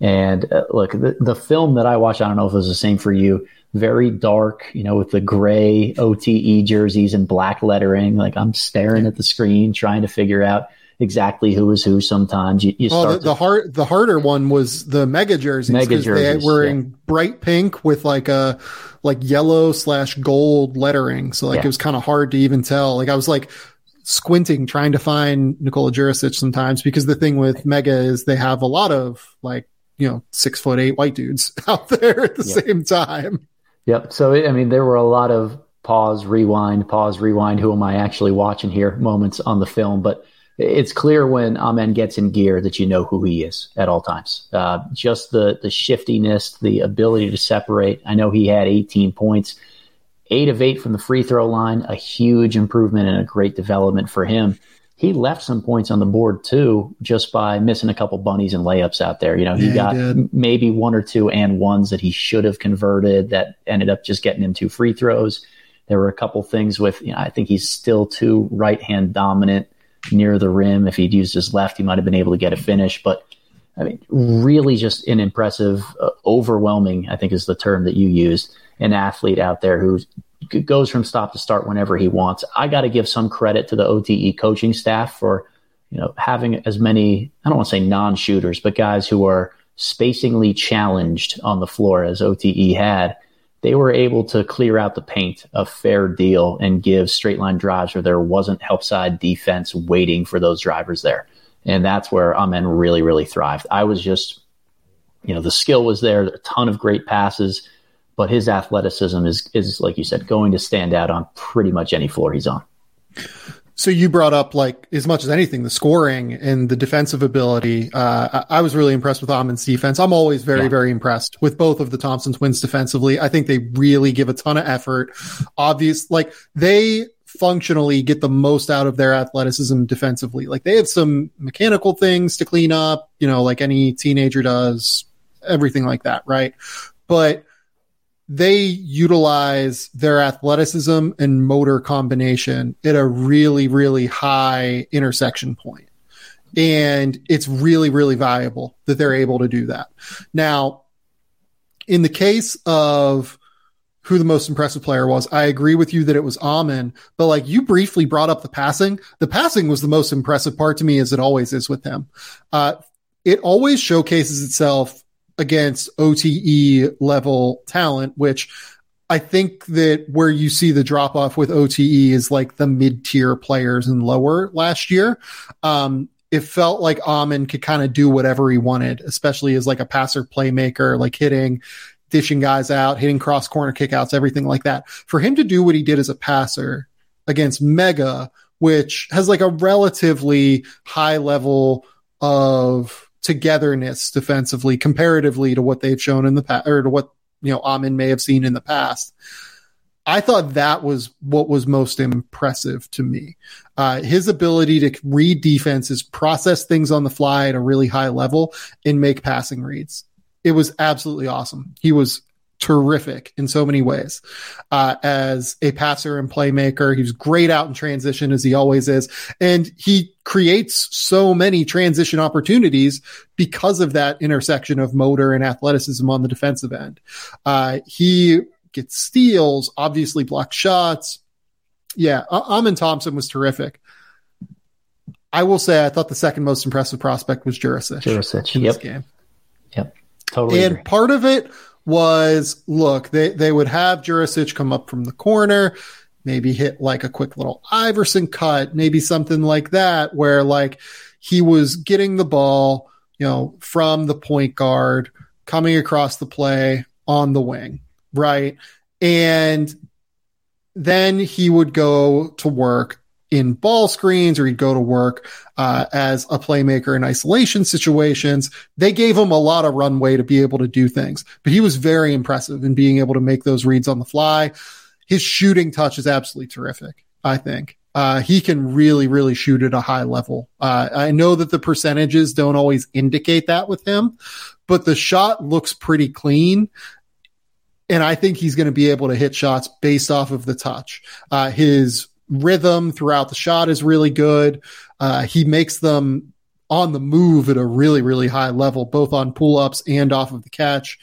And uh, look, the, the film that I watched, I don't know if it was the same for you, very dark, you know, with the gray OTE jerseys and black lettering. Like I'm staring at the screen trying to figure out exactly who is who sometimes. You, you well, the, to, the, hard, the harder one was the mega jerseys. Mega jerseys. They were in yeah. bright pink with like a, like yellow slash gold lettering. So like yeah. it was kind of hard to even tell. Like I was like squinting trying to find Nikola Jurisic sometimes because the thing with Mega is they have a lot of like, you know, six foot eight white dudes out there at the yep. same time. Yep. So, I mean, there were a lot of pause, rewind, pause, rewind. Who am I actually watching here moments on the film? But it's clear when Amen gets in gear that you know who he is at all times. Uh, just the the shiftiness, the ability to separate. I know he had 18 points, eight of eight from the free throw line, a huge improvement and a great development for him. He left some points on the board too, just by missing a couple bunnies and layups out there. You know, he yeah, got he maybe one or two and ones that he should have converted that ended up just getting him two free throws. There were a couple things with, you know, I think he's still too right hand dominant near the rim. If he'd used his left, he might have been able to get a finish. But I mean, really just an impressive, uh, overwhelming, I think is the term that you used, an athlete out there who goes from stop to start whenever he wants. I got to give some credit to the OTE coaching staff for, you know, having as many, I don't want to say non shooters, but guys who are spacingly challenged on the floor as OTE had they were able to clear out the paint a fair deal and give straight line drives where there wasn't help side defense waiting for those drivers there. And that's where Amen really, really thrived. I was just, you know, the skill was there, a ton of great passes, but his athleticism is, is like you said, going to stand out on pretty much any floor he's on. So you brought up like as much as anything the scoring and the defensive ability. Uh, I, I, was really impressed with Amen's defense. I'm always very yeah. very impressed with both of the Thompson twins defensively. I think they really give a ton of effort. Obvious, like they functionally get the most out of their athleticism defensively. Like they have some mechanical things to clean up, you know, like any teenager does, everything like that, right? But they utilize their athleticism and motor combination at a really, really high intersection point. And it's really, really valuable that they're able to do that. Now, in the case of who the most impressive player was, I agree with you that it was Amen, but like you briefly brought up the passing. The passing was the most impressive part to me as it always is with him. Uh, it always showcases itself against OTE level talent, which I think that where you see the drop off with OTE is like the mid tier players and lower last year. Um, it felt like Amen could kind of do whatever he wanted, especially as like a passer playmaker, like hitting, dishing guys out, hitting cross corner kickouts, everything like that. For him to do what he did as a passer against Mega, which has like a relatively high level of togetherness defensively comparatively to what they've shown in the past or to what, you know, Amen may have seen in the past. I thought that was what was most impressive to me. Uh, his ability to read defenses, process things on the fly at a really high level and make passing reads. it was absolutely awesome. He was terrific in so many ways uh, as a passer and playmaker. He's great out in transition as he always is. And he creates so many transition opportunities because of that intersection of motor and athleticism on the defensive end. Uh, he gets steals, obviously blocks shots. Yeah, Amen Thompson was terrific. I will say I thought the second most impressive prospect was Jurisic. Jurisic, in yep. this game. Yep. Totally. And agree. part of it was look, they, they would have Jurisic come up from the corner, maybe hit like a quick little Iverson cut, maybe something like that, where like he was getting the ball, you know, from the point guard, coming across the play on the wing, right? And then he would go to work in ball screens or he'd go to work uh, as a playmaker in isolation situations. They gave him a lot of runway to be able to do things, but he was very impressive in being able to make those reads on the fly. His shooting touch is absolutely terrific, I think. Uh, he can really, really shoot at a high level. Uh, I know that the percentages don't always indicate that with him, but the shot looks pretty clean and I think he's going to be able to hit shots based off of the touch. Uh, his rhythm throughout the shot is really good. Uh, he makes them on the move at a really, really high level, both on pull ups and off of the catch.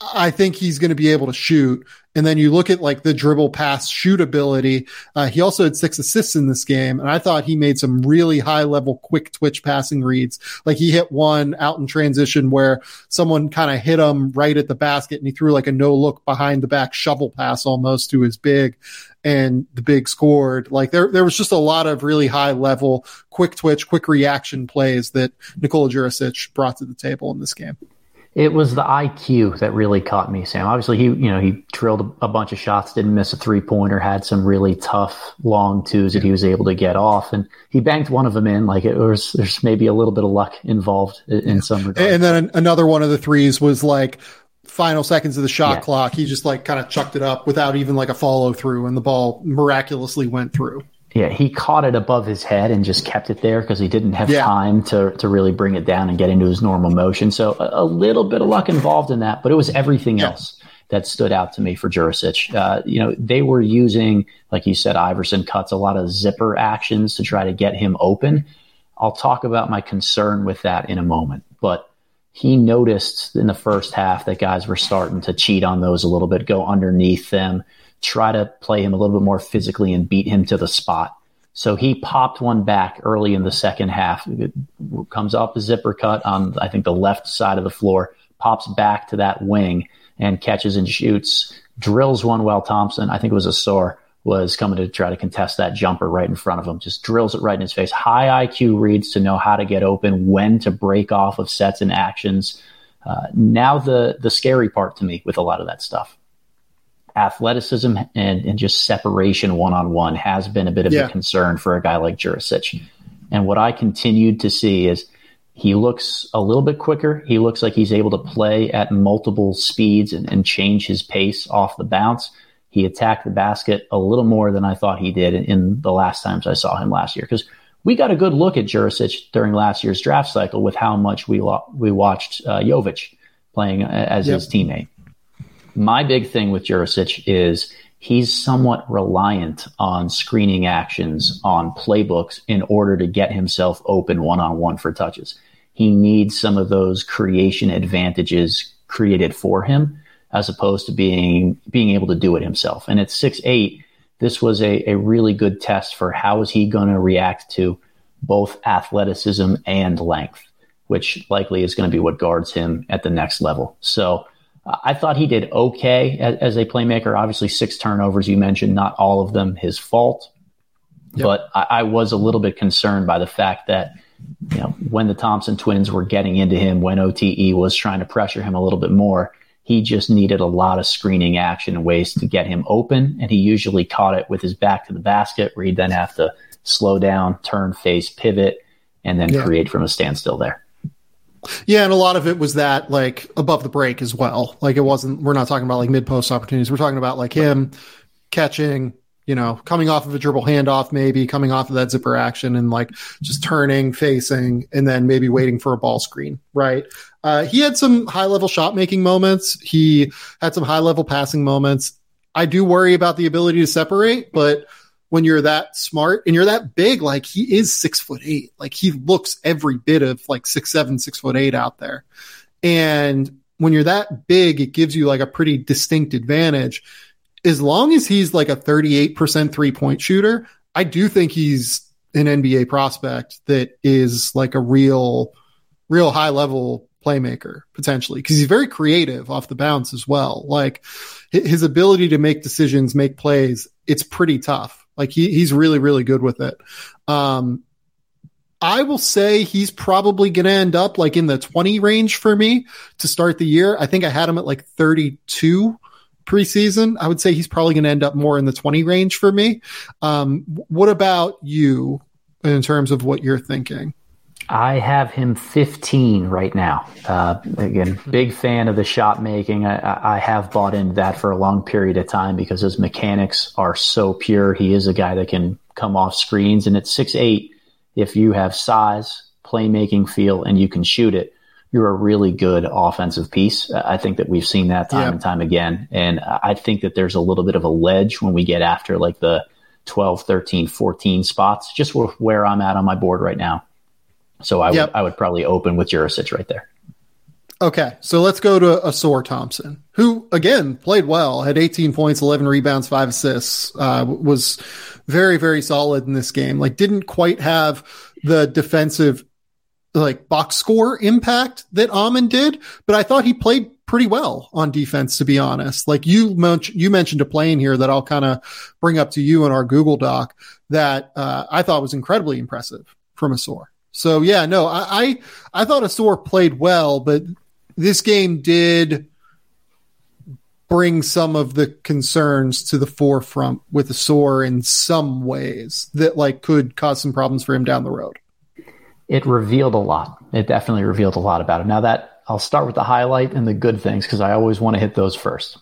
I think he's going to be able to shoot. And then you look at like the dribble pass shoot ability. Uh, he also had six assists in this game. And I thought he made some really high level quick twitch passing reads. Like he hit one out in transition where someone kind of hit him right at the basket and he threw like a no look behind the back shovel pass almost to his big and the big scored. Like there, there was just a lot of really high level, quick twitch, quick reaction plays that Nikola Jurisic brought to the table in this game. It was the IQ that really caught me, Sam. Obviously, he you know he drilled a bunch of shots, didn't miss a three pointer, had some really tough long twos that he was able to get off, and he banked one of them in. Like it was, there's maybe a little bit of luck involved in some regards. And then another one of the threes was like final seconds of the shot yeah. clock, he just like kind of chucked it up without even like a follow through, and the ball miraculously went through. Yeah, he caught it above his head and just kept it there because he didn't have yeah. time to to really bring it down and get into his normal motion. So a, a little bit of luck involved in that, but it was everything yeah. else that stood out to me for Jurisic. Uh, you know, they were using, like you said, Iverson cuts a lot of zipper actions to try to get him open. I'll talk about my concern with that in a moment, but he noticed in the first half that guys were starting to cheat on those a little bit, go underneath them, try to play him a little bit more physically and beat him to the spot. So he popped one back early in the second half. It comes off the zipper cut on, I think, the left side of the floor, pops back to that wing and catches and shoots, drills one while Thompson, I think it was Ausar, was coming to try to contest that jumper right in front of him. Just drills it right in his face. High IQ reads to know how to get open, when to break off of sets and actions. Uh, now the the scary part to me with a lot of that stuff, athleticism and, and just separation one on one has been a bit of yeah. a concern for a guy like Jurisic. And what I continued to see is he looks a little bit quicker. He looks like he's able to play at multiple speeds and, and change his pace off the bounce he attacked the basket a little more than I thought he did in, in the last times I saw him last year. Because we got a good look at Jurisic during last year's draft cycle with how much we lo- we watched uh, Jovic playing as yep. his teammate. My big thing with Jurisic is he's somewhat reliant on screening actions on playbooks in order to get himself open one on one for touches. He needs some of those creation advantages created for him as opposed to being being able to do it himself. And at six eight, this was a, a really good test for how is he going to react to both athleticism and length, which likely is going to be what guards him at the next level. So I thought he did okay as, as, a playmaker. Obviously, six turnovers you mentioned, not all of them his fault, yep. but I, I was a little bit concerned by the fact that you know when the Thompson twins were getting into him, when OTE was trying to pressure him a little bit more he just needed a lot of screening action and ways to get him open. And he usually caught it with his back to the basket where he'd then have to slow down, turn face, pivot, and then yeah. create from a standstill there. Yeah, and a lot of it was that like above the break as well. Like it wasn't we're not talking about like mid post opportunities. We're talking about like him catching, you know, coming off of a dribble handoff, maybe coming off of that zipper action and like just turning, facing, and then maybe waiting for a ball screen, right? Uh, he had some high level shot making moments. He had some high level passing moments. I do worry about the ability to separate, but when you're that smart and you're that big, like he is six foot eight, like he looks every bit of like six, seven, six foot eight out there. And when you're that big, it gives you like a pretty distinct advantage as long as he's like a 38% three point shooter, I do think he's an NBA prospect that is like a real, real high level playmaker potentially because he's very creative off the bounce as well. Like his ability to make decisions, make plays, it's pretty tough. Like he, he's really, really good with it. Um, I will say he's probably going to end up like in the 20 range for me to start the year. I think I had him at like 32 preseason. I would say he's probably going to end up more in the 20 range for me. Um, what about you in terms of what you're thinking? I have him 15 right now. Uh, again, big fan of the shot making. I, I, have bought into that for a long period of time because his mechanics are so pure. He is a guy that can come off screens, and at six eight, if you have size, playmaking feel, and you can shoot it, you're a really good offensive piece. I think that we've seen that time yeah. and time again. And I think that there's a little bit of a ledge when we get after like the 12, 13, 14 spots, just where I'm at on my board right now. So I, yep. would, I would probably open with Jurisic right there. Okay, so let's go to Ausar Thompson, who again played well, had 18 points, 11 rebounds, five assists, uh, was very, very solid in this game. Like, didn't quite have the defensive like box score impact that Amen did, but I thought he played pretty well on defense, to be honest. Like you mentioned, you mentioned a play in here that I'll kind of bring up to you in our Google Doc that uh, I thought was incredibly impressive from Ausar. So yeah, no, I, I, I thought Ausar played well, but this game did bring some of the concerns to the forefront with Ausar in some ways that like could cause some problems for him down the road it revealed a lot. It definitely revealed a lot about him. Now that I'll start with the highlight and the good things because I always want to hit those first.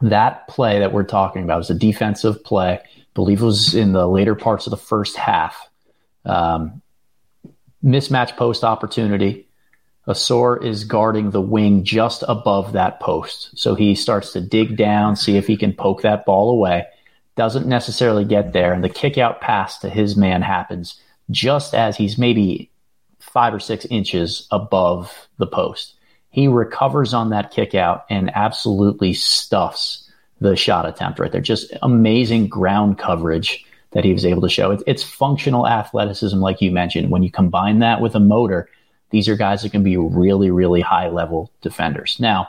That play that we're talking about was a defensive play. I believe it was in the later parts of the first half. Um, mismatch post opportunity. Ausar is guarding the wing just above that post. So he starts to dig down, see if he can poke that ball away. Doesn't necessarily get there. And the kick out pass to his man happens just as he's maybe five or six inches above the post. He recovers on that kick out and absolutely stuffs the shot attempt right there. Just amazing ground coverage that he was able to show. It's, it's functional athleticism, like you mentioned. When you combine that with a motor, these are guys that can be really, really high level defenders. Now,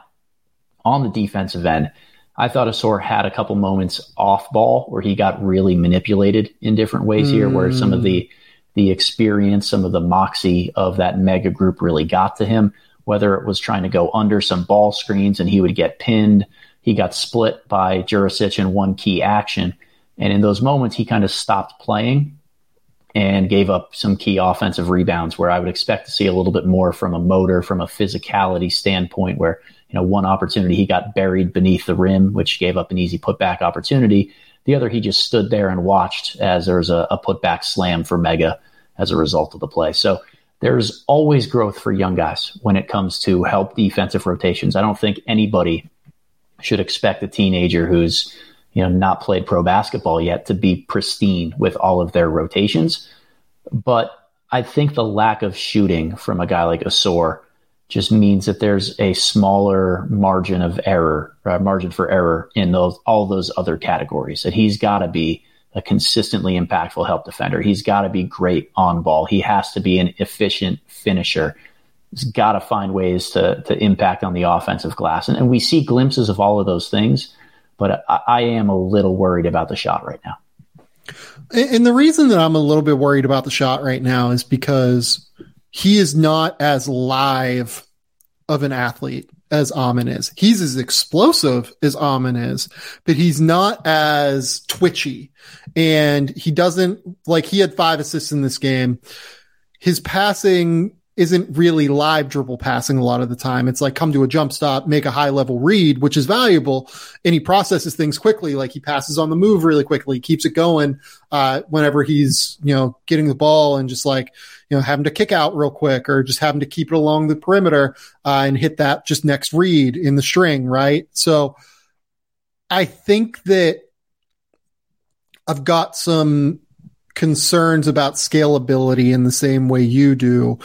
on the defensive end, I thought Ausar had a couple moments off ball where he got really manipulated in different ways mm. here, where some of the the experience, some of the moxie of that mega group really got to him, whether it was trying to go under some ball screens and he would get pinned. He got split by Jurisic in one key action. And in those moments, he kind of stopped playing and gave up some key offensive rebounds where I would expect to see a little bit more from a motor, from a physicality standpoint, where, you know, one opportunity he got buried beneath the rim, which gave up an easy putback opportunity. The other, he just stood there and watched as there was a, a putback slam for Mega as a result of the play. So there's always growth for young guys when it comes to help defensive rotations. I don't think anybody should expect a teenager who's you know not played pro basketball yet to be pristine with all of their rotations. But I think the lack of shooting from a guy like Ausar just means that there's a smaller margin of error, uh, margin for error in those all those other categories. That he's got to be a consistently impactful help defender. He's got to be great on ball. He has to be an efficient finisher. He's got to find ways to to impact on the offensive glass, and, and we see glimpses of all of those things. But I, I am a little worried about the shot right now. And the reason that I'm a little bit worried about the shot right now is because he is not as live of an athlete as Amen is. He's as explosive as Amen is, but he's not as twitchy. And he doesn't like he had five assists in this game. His passing isn't really live dribble passing a lot of the time. It's like come to a jump stop, make a high level read, which is valuable. And he processes things quickly. Like he passes on the move really quickly, keeps it going, uh, whenever he's, you know, getting the ball and just like, you know, having to kick out real quick or just having to keep it along the perimeter, uh, and hit that just next read in the string. Right. So I think that I've got some concerns about scalability in the same way you do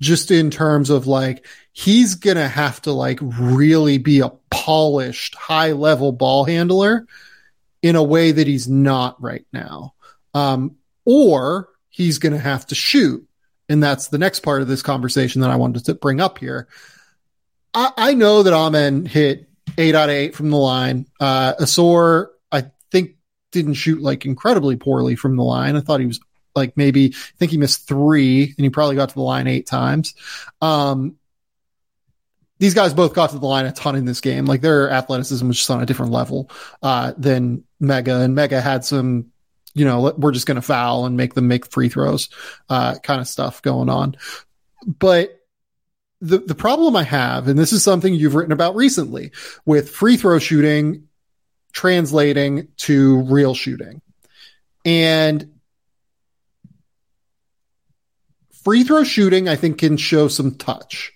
just in terms of like he's gonna have to like really be a polished high level ball handler in a way that he's not right now. Um, or he's gonna have to shoot. And that's the next part of this conversation that i wanted to bring up here. I, I know that amen hit 8 out of 8 from the line. Uh Ausar i think didn't shoot like incredibly poorly from the line. I thought he was like maybe I think he missed three and he probably got to the line eight times. Um, these guys both got to the line a ton in this game. Like their athleticism was just on a different level uh, than Mega, and Mega had some, you know, we're just going to foul and make them make free throws, uh, kind of stuff going on. But the the problem I have, and this is something you've written about recently, with free throw shooting translating to real shooting, and free throw shooting, I think, can show some touch.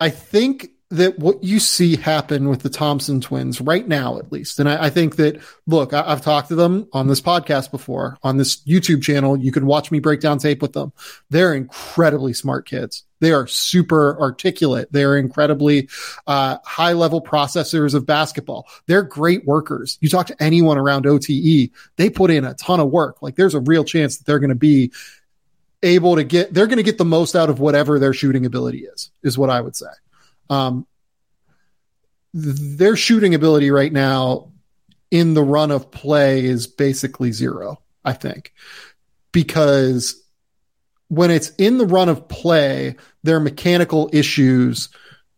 I think that what you see happen with the Thompson twins right now, at least, and I, I think that look, I, have talked to them on this podcast before, on this YouTube channel. You can watch me break down tape with them. They're incredibly smart kids. They are super articulate. They are incredibly uh, high level processors of basketball. They're great workers. You talk to anyone around OTE, they put in a ton of work. Like there's a real chance that they're going to be able to get they're going to get the most out of whatever their shooting ability is is what i would say. Um, their shooting ability right now in the run of play is basically zero i think. Because when it's in the run of play their mechanical issues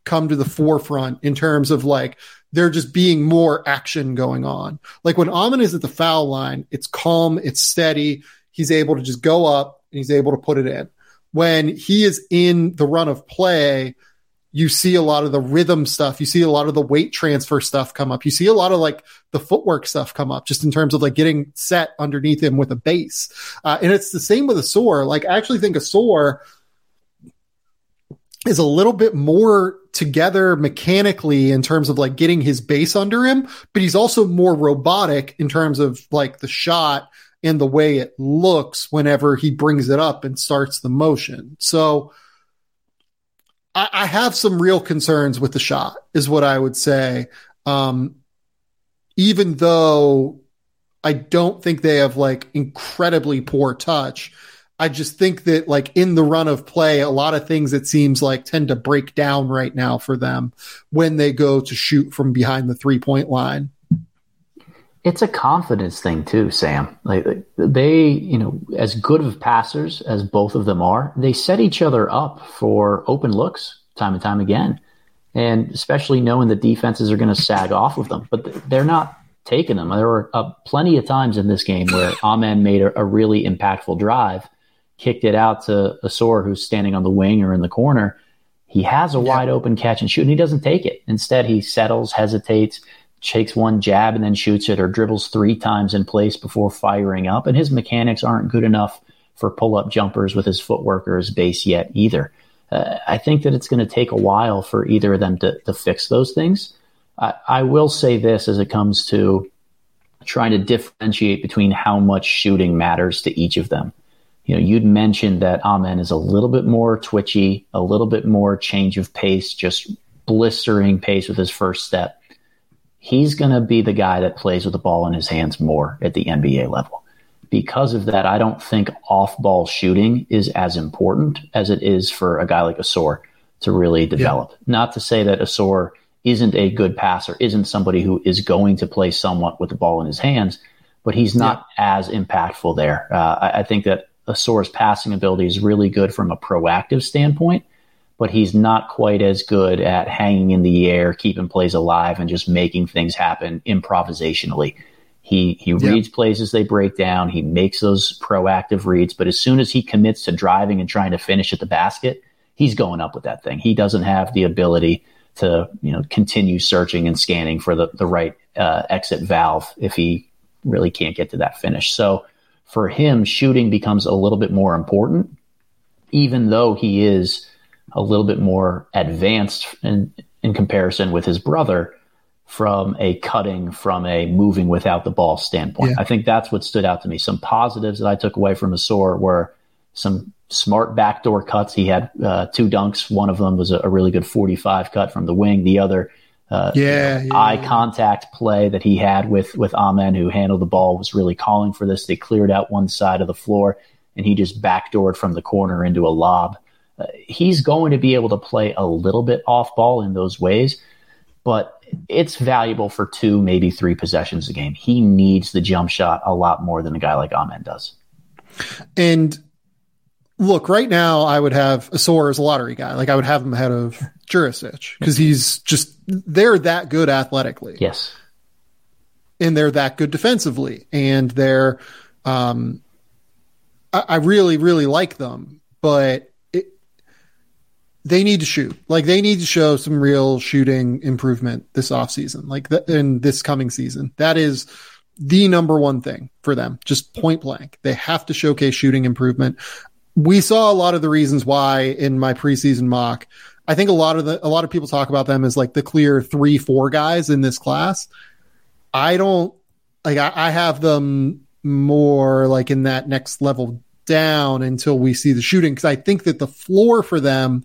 come to the forefront in terms of like there just being more action going on. Like when Amen is at the foul line it's calm it's steady. He's able to just go up and he's able to put it in. When he is in the run of play, you see a lot of the rhythm stuff. You see a lot of the weight transfer stuff come up. You see a lot of like the footwork stuff come up just in terms of like getting set underneath him with a base. Uh, and it's the same with Ausar. Like I actually think Ausar is a little bit more together mechanically in terms of like getting his base under him, but he's also more robotic in terms of like the shot and the way it looks whenever he brings it up and starts the motion. So I, I have some real concerns with the shot, is what I would say. Um, even though I don't think they have like incredibly poor touch. I just think that like in the run of play, a lot of things it seems like tend to break down right now for them when they go to shoot from behind the three point line it's a confidence thing too, Sam. Like they, you know, as good of passers as both of them are, they set each other up for open looks time and time again. And especially knowing that defenses are going to sag off of them, but they're not taking them. There were uh, plenty of times in this game where Amen made a, a, really impactful drive, kicked it out to Ausar, who's standing on the wing or in the corner. He has a yeah. wide open catch and shoot, and he doesn't take it. Instead, he settles, hesitates, takes one jab and then shoots it or dribbles three times in place before firing up. And his mechanics aren't good enough for pull up jumpers with his footwork or his base yet either. Uh, I think that it's going to take a while for either of them to, to fix those things. I, I will say this as it comes to trying to differentiate between how much shooting matters to each of them. You know, you'd mentioned that Amen is a little bit more twitchy, a little bit more change of pace, just blistering pace with his first step he's going to be the guy that plays with the ball in his hands more at the NBA level. Because of that, I don't think off ball shooting is as important as it is for a guy like Ausar to really develop. Yeah. Not to say that Ausar isn't a good passer, isn't somebody who is going to play somewhat with the ball in his hands, but he's not yeah. as impactful there. Uh, I, I think that Ausar's passing ability is really good from a proactive standpoint but he's not quite as good at hanging in the air, keeping plays alive, and just making things happen improvisationally. He he yeah. reads plays as they break down. He makes those proactive reads, but as soon as he commits to driving and trying to finish at the basket, he's going up with that thing. He doesn't have the ability to you know continue searching and scanning for the the right uh, exit valve if he really can't get to that finish. So for him, shooting becomes a little bit more important, even though he is a little bit more advanced in, in comparison with his brother from a cutting, from a moving without the ball standpoint. Yeah. I think that's what stood out to me. Some positives that I took away from Ausar were some smart backdoor cuts. He had uh, two dunks. One of them was a, a, really good 45 cut from the wing. The other, uh, yeah, you know, yeah, eye contact play that he had with with Amen, who handled the ball, was really calling for this. They cleared out one side of the floor, and he just backdoored from the corner into a lob. Uh, he's going to be able to play a little bit off ball in those ways, but it's valuable for two, maybe three possessions a game. He needs the jump shot a lot more than a guy like Amen does. And look, right now I would have Ausar as a lottery guy. Like I would have him ahead of Jurisic because he's just they're that good athletically. Yes. And they're that good defensively. And they're um I, I really, really like them, but they need to shoot. Like they need to show some real shooting improvement this offseason, like the, in this coming season. That is the number one thing for them, just point blank. They have to showcase shooting improvement we saw a lot of the reasons why in my preseason mock. I think a lot of the a lot of people talk about them as like the clear three four guys in this class. I don't like I, I have them more like in that next level down until we see the shooting because I think that the floor for them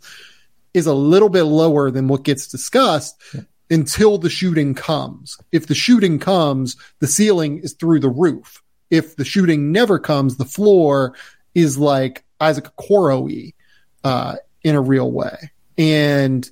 is a little bit lower than what gets discussed yeah. until the shooting comes. If the shooting comes, the ceiling is through the roof. If the shooting never comes, the floor is like Isaac Okoro uh, in a real way. And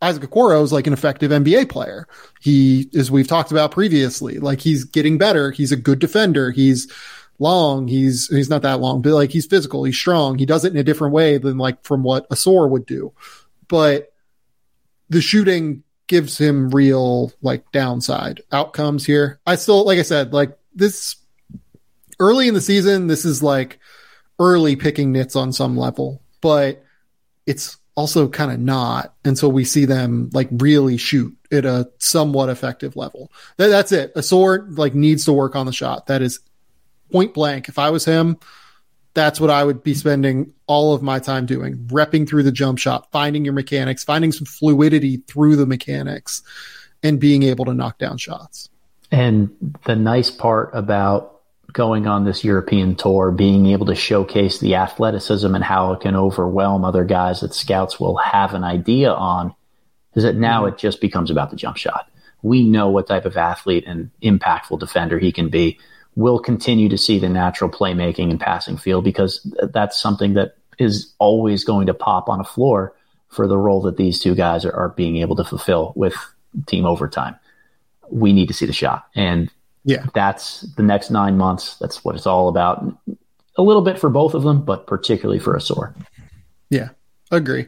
Isaac Okoro is like an effective NBA player. He, as we've talked about previously, like he's getting better. He's a good defender. He's long. He's he's not that long, but like he's physical. He's strong. He does it in a different way than like from what Ausar would do. But the shooting gives him real like downside outcomes here. I still, like I said, like this early in the season, this is like early picking nits on some level, but it's also kind of not until we see them like really shoot at a somewhat effective level. That, that's it. Ausar like needs to work on the shot. That is point blank. If I was him, that's what I would be spending all of my time doing, repping through the jump shot, finding your mechanics, finding some fluidity through the mechanics, and being able to knock down shots. And the nice part about going on this European tour, being able to showcase the athleticism and how it can overwhelm other guys that scouts will have an idea on, is that now mm-hmm. it just becomes about the jump shot. We know what type of athlete and impactful defender he can be. We'll continue to see the natural playmaking and passing field because that's something that is always going to pop on a floor for the role that these two guys are, are being able to fulfill with team overtime. We need to see the shot. And yeah. That's the next nine months. That's what it's all about. A little bit for both of them, but particularly for Ausar. Yeah. Agree.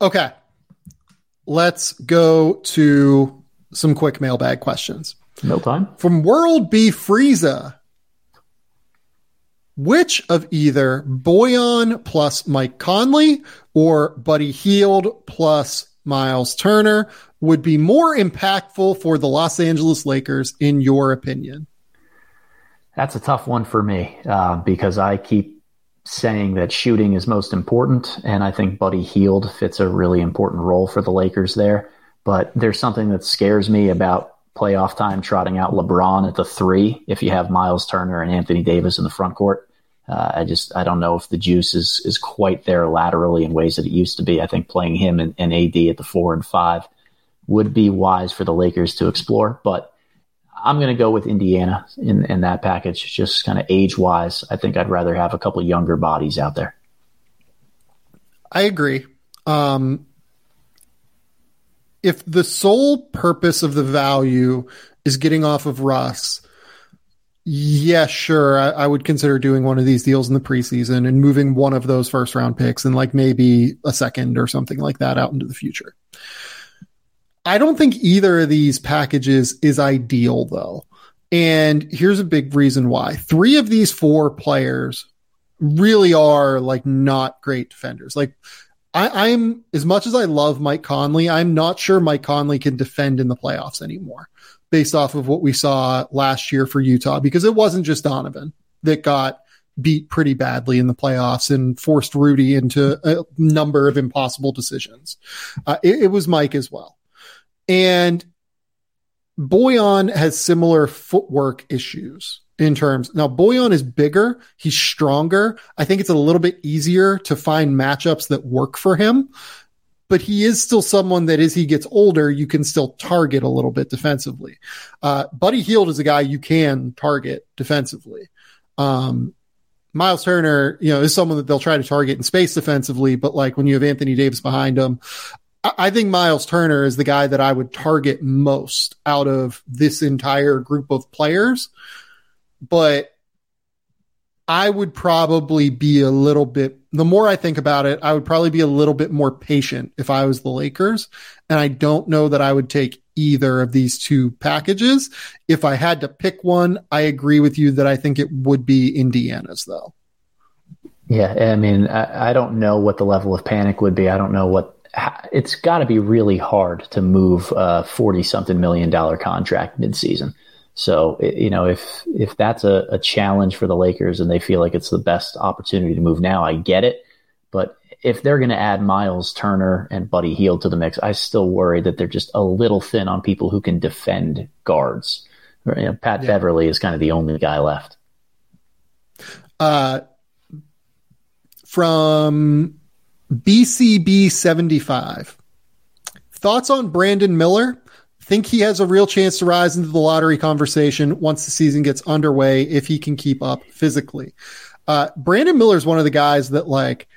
Okay. Let's go to some quick mailbag questions. No time. From World B Frieza. Which of either Bojan plus Mike Conley or Buddy Hield plus Miles Turner would be more impactful for the Los Angeles Lakers, in your opinion? That's a tough one for me uh, because I keep saying that shooting is most important, and I think Buddy Hield fits a really important role for the Lakers there. But there's something that scares me about playoff time trotting out LeBron at the three if you have Miles Turner and Anthony Davis in the front court. Uh, I just I don't know if the juice is is quite there laterally in ways that it used to be. I think playing him and, and AD at the four and five would be wise for the Lakers to explore. But I'm going to go with Indiana in, in that package, just kind of age wise. I think I'd rather have a couple younger bodies out there. I agree. Um, if the sole purpose of the value is getting off of Russ, yeah, sure. I, I, would consider doing one of these deals in the preseason and moving one of those first round picks and like maybe a second or something like that out into the future. I don't think either of these packages is ideal though. And here's a big reason why. Three of these four players really are like not great defenders. Like I, am as much as I love Mike Conley, I'm not sure Mike Conley can defend in the playoffs anymore based off of what we saw last year for Utah because it wasn't just Donovan that got beat pretty badly in the playoffs and forced Rudy into a number of impossible decisions. Uh, it, it was Mike as well. And Bojan has similar footwork issues in terms. Now, Bojan is bigger. He's stronger. I think it's a little bit easier to find matchups that work for him, but he is still someone that as he gets older, you can still target a little bit defensively. Uh, Buddy Hield is a guy you can target defensively. Um, Miles Turner, you know, is someone that they'll try to target in space defensively, but like when you have Anthony Davis behind him, I think Miles Turner is the guy that I would target most out of this entire group of players. But I would probably be a little bit, the more I think about it, I would probably be a little bit more patient if I was the Lakers. And I don't know that I would take either of these two packages. If I had to pick one, I agree with you that I think it would be Indiana's though. Yeah. I mean, I, I don't know what the level of panic would be. I don't know what it's got to be really hard to move a 40 something million dollar contract midseason. So, you know, if, if that's a, a, challenge for the Lakers and they feel like it's the best opportunity to move now, I get it. But if they're going to add Miles Turner and Buddy Hield to the mix, I still worry that they're just a little thin on people who can defend guards. You know, Pat yeah. Beverley is kind of the only guy left. Uh, from BCB75. Thoughts on Brandon Miller? Think he has a real chance to rise into the lottery conversation once the season gets underway if he can keep up physically. Uh, Brandon Miller is one of the guys that, like,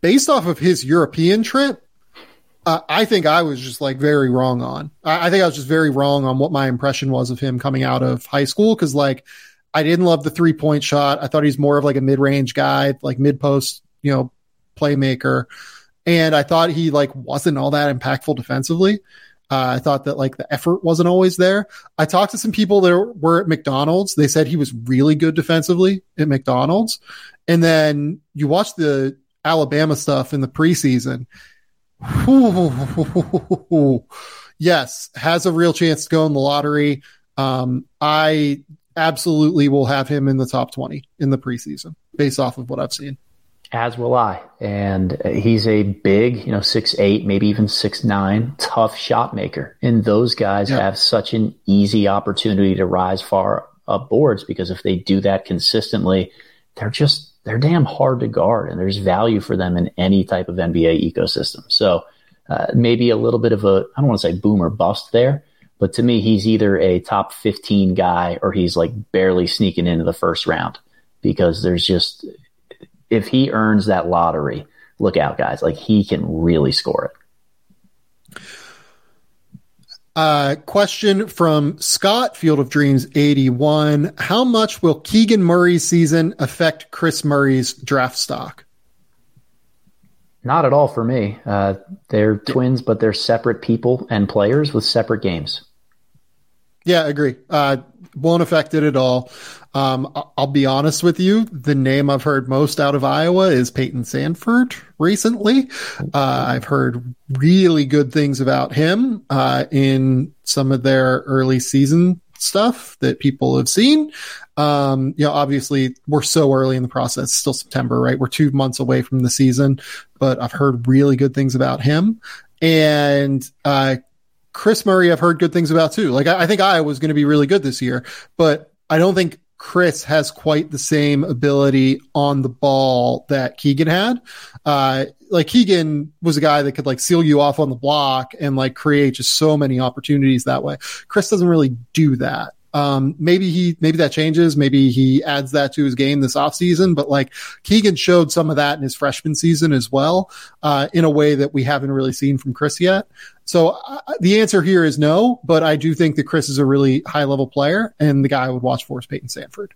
based off of his European trip, uh, I think I was just like very wrong on. I, I think I was just very wrong on what my impression was of him coming out of high school because, like, I didn't love the three point shot. I thought he's more of like a mid range guy, like mid post, you know, playmaker. And I thought he like wasn't all that impactful defensively. Uh, I thought that like the effort wasn't always there. I talked to some people that were at McDonald's. They said he was really good defensively at McDonald's. And then you watch the Alabama stuff in the preseason. yes, has a real chance to go in the lottery. Um, I absolutely will have him in the top 20 in the preseason based off of what I've seen. As will I. And he's a big, you know, six eight, maybe even six nine, tough shot maker. And those guys yeah. have such an easy opportunity to rise far up boards because if they do that consistently, they're just they're damn hard to guard, and there's value for them in any type of NBA ecosystem. So uh, maybe a little bit of a I don't want to say boom or bust there, but to me, he's either a top 15 guy or he's like barely sneaking into the first round because there's just if he earns that lottery, look out, guys. Like he can really score it. Uh, question from Scott Field of Dreams 81. How much will Keegan Murray's season affect Kris Murray's draft stock? Not at all for me. Uh, they're twins, but they're separate people and players with separate games. Yeah, I agree. Uh, won't affect it at all. Um, I'll be honest with you. The name I've heard most out of Iowa is Payton Sandfort recently. Uh, I've heard really good things about him, uh, in some of their early season stuff that people have seen. Um, you know, obviously we're so early in the process, still September, right? We're two months away from the season, but I've heard really good things about him. And, uh, Kris Murray, I've heard good things about too. Like I, I think Iowa was going to be really good this year, but I don't think Kris has quite the same ability on the ball that Keegan had. Uh, like Keegan was a guy that could like seal you off on the block and like create just so many opportunities that way. Kris doesn't really do that. Um, maybe he, maybe that changes. Maybe he adds that to his game this offseason, but like Keegan showed some of that in his freshman season as well, uh, in a way that we haven't really seen from Kris yet. So uh, the answer here is no, but I do think that Kris is a really high level player and the guy I would watch for is Payton Sandfort.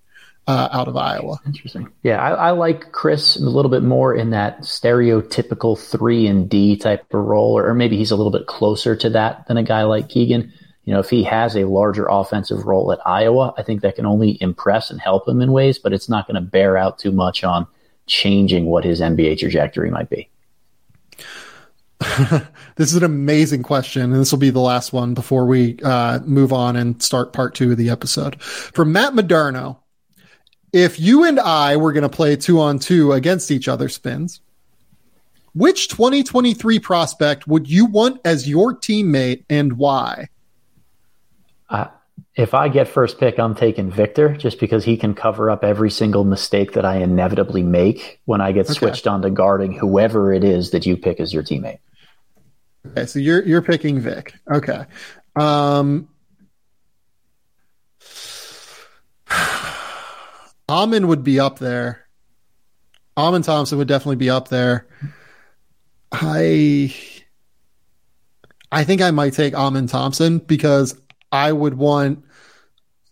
Uh, out of Iowa. Interesting. Yeah, I, I, like Kris a little bit more in that stereotypical three and D type of role, or, or maybe he's a little bit closer to that than a guy like Keegan You know, if he has a larger offensive role at Iowa, I think that can only impress and help him in ways, but it's not going to bear out too much on changing what his NBA trajectory might be. this is an amazing question, and this will be the last one before we uh, move on and start part two of the episode. From Matt Moderno, if you and I were going to play two on two against each other, spins, which 2023 prospect would you want as your teammate and why? Uh, if I get first pick, I'm taking Victor just because he can cover up every single mistake that I inevitably make when I get okay. switched on to guarding whoever it is that you pick as your teammate. Okay, so you're you're picking Vic. Okay. Um Amen would be up there. Amen Thompson would definitely be up there. I I think I might take Amen Thompson because I would want.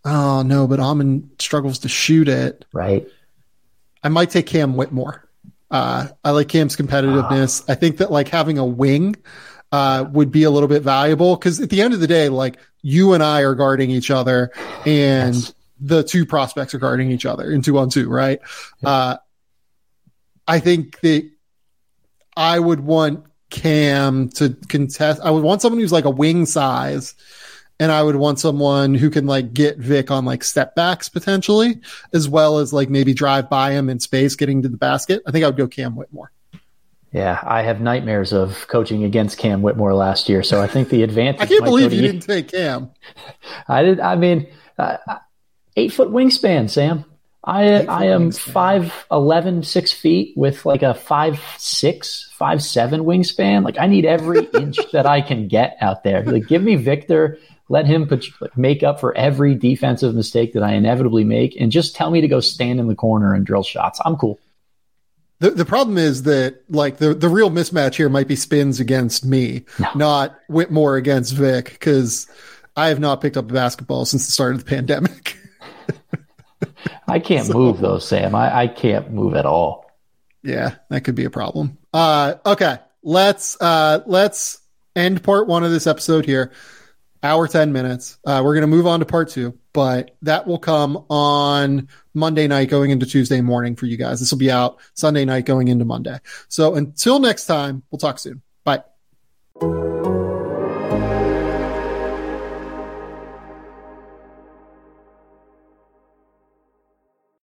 Oh no, but Amen struggles to shoot it. Right. I might take Cam Whitmore. Uh, I like Cam's competitiveness. I think that like having a wing uh, would be a little bit valuable because at the end of the day, like you and I are guarding each other, and yes. the two prospects are guarding each other in two on two, right? Yeah. Uh, I think that I would want Cam to contest. I would want someone who's like a wing size and I would want someone who can like get Vic on like step backs potentially, as well as like maybe drive by him in space getting to the basket. I think I would go Cam Whitmore. Yeah, I have nightmares of coaching against Cam Whitmore last year, so I think the advantage. I can't believe you, didn't take Cam. I did. I mean, uh, eight foot wingspan, Sam. I I am wingspan. five eleven, six feet with like a five six, five seven wingspan. Like I need every inch that I can get out there. Like give me Victor let him put, make up for every defensive mistake that I inevitably make, and just tell me to go stand in the corner and drill shots. I'm cool. The the problem is that like the the real mismatch here might be spins against me, no. not Whitmore against Vic, because I have not picked up a basketball since the start of the pandemic. I can't so, move though, Sam. I, I can't move at all. Yeah, that could be a problem. Uh, okay, let's uh, let's end part one of this episode here hour 10 minutes. Uh, we're going to move on to part two, but that will come on Monday night going into Tuesday morning for you guys. This will be out Sunday night going into Monday. So until next time, we'll talk soon. Bye.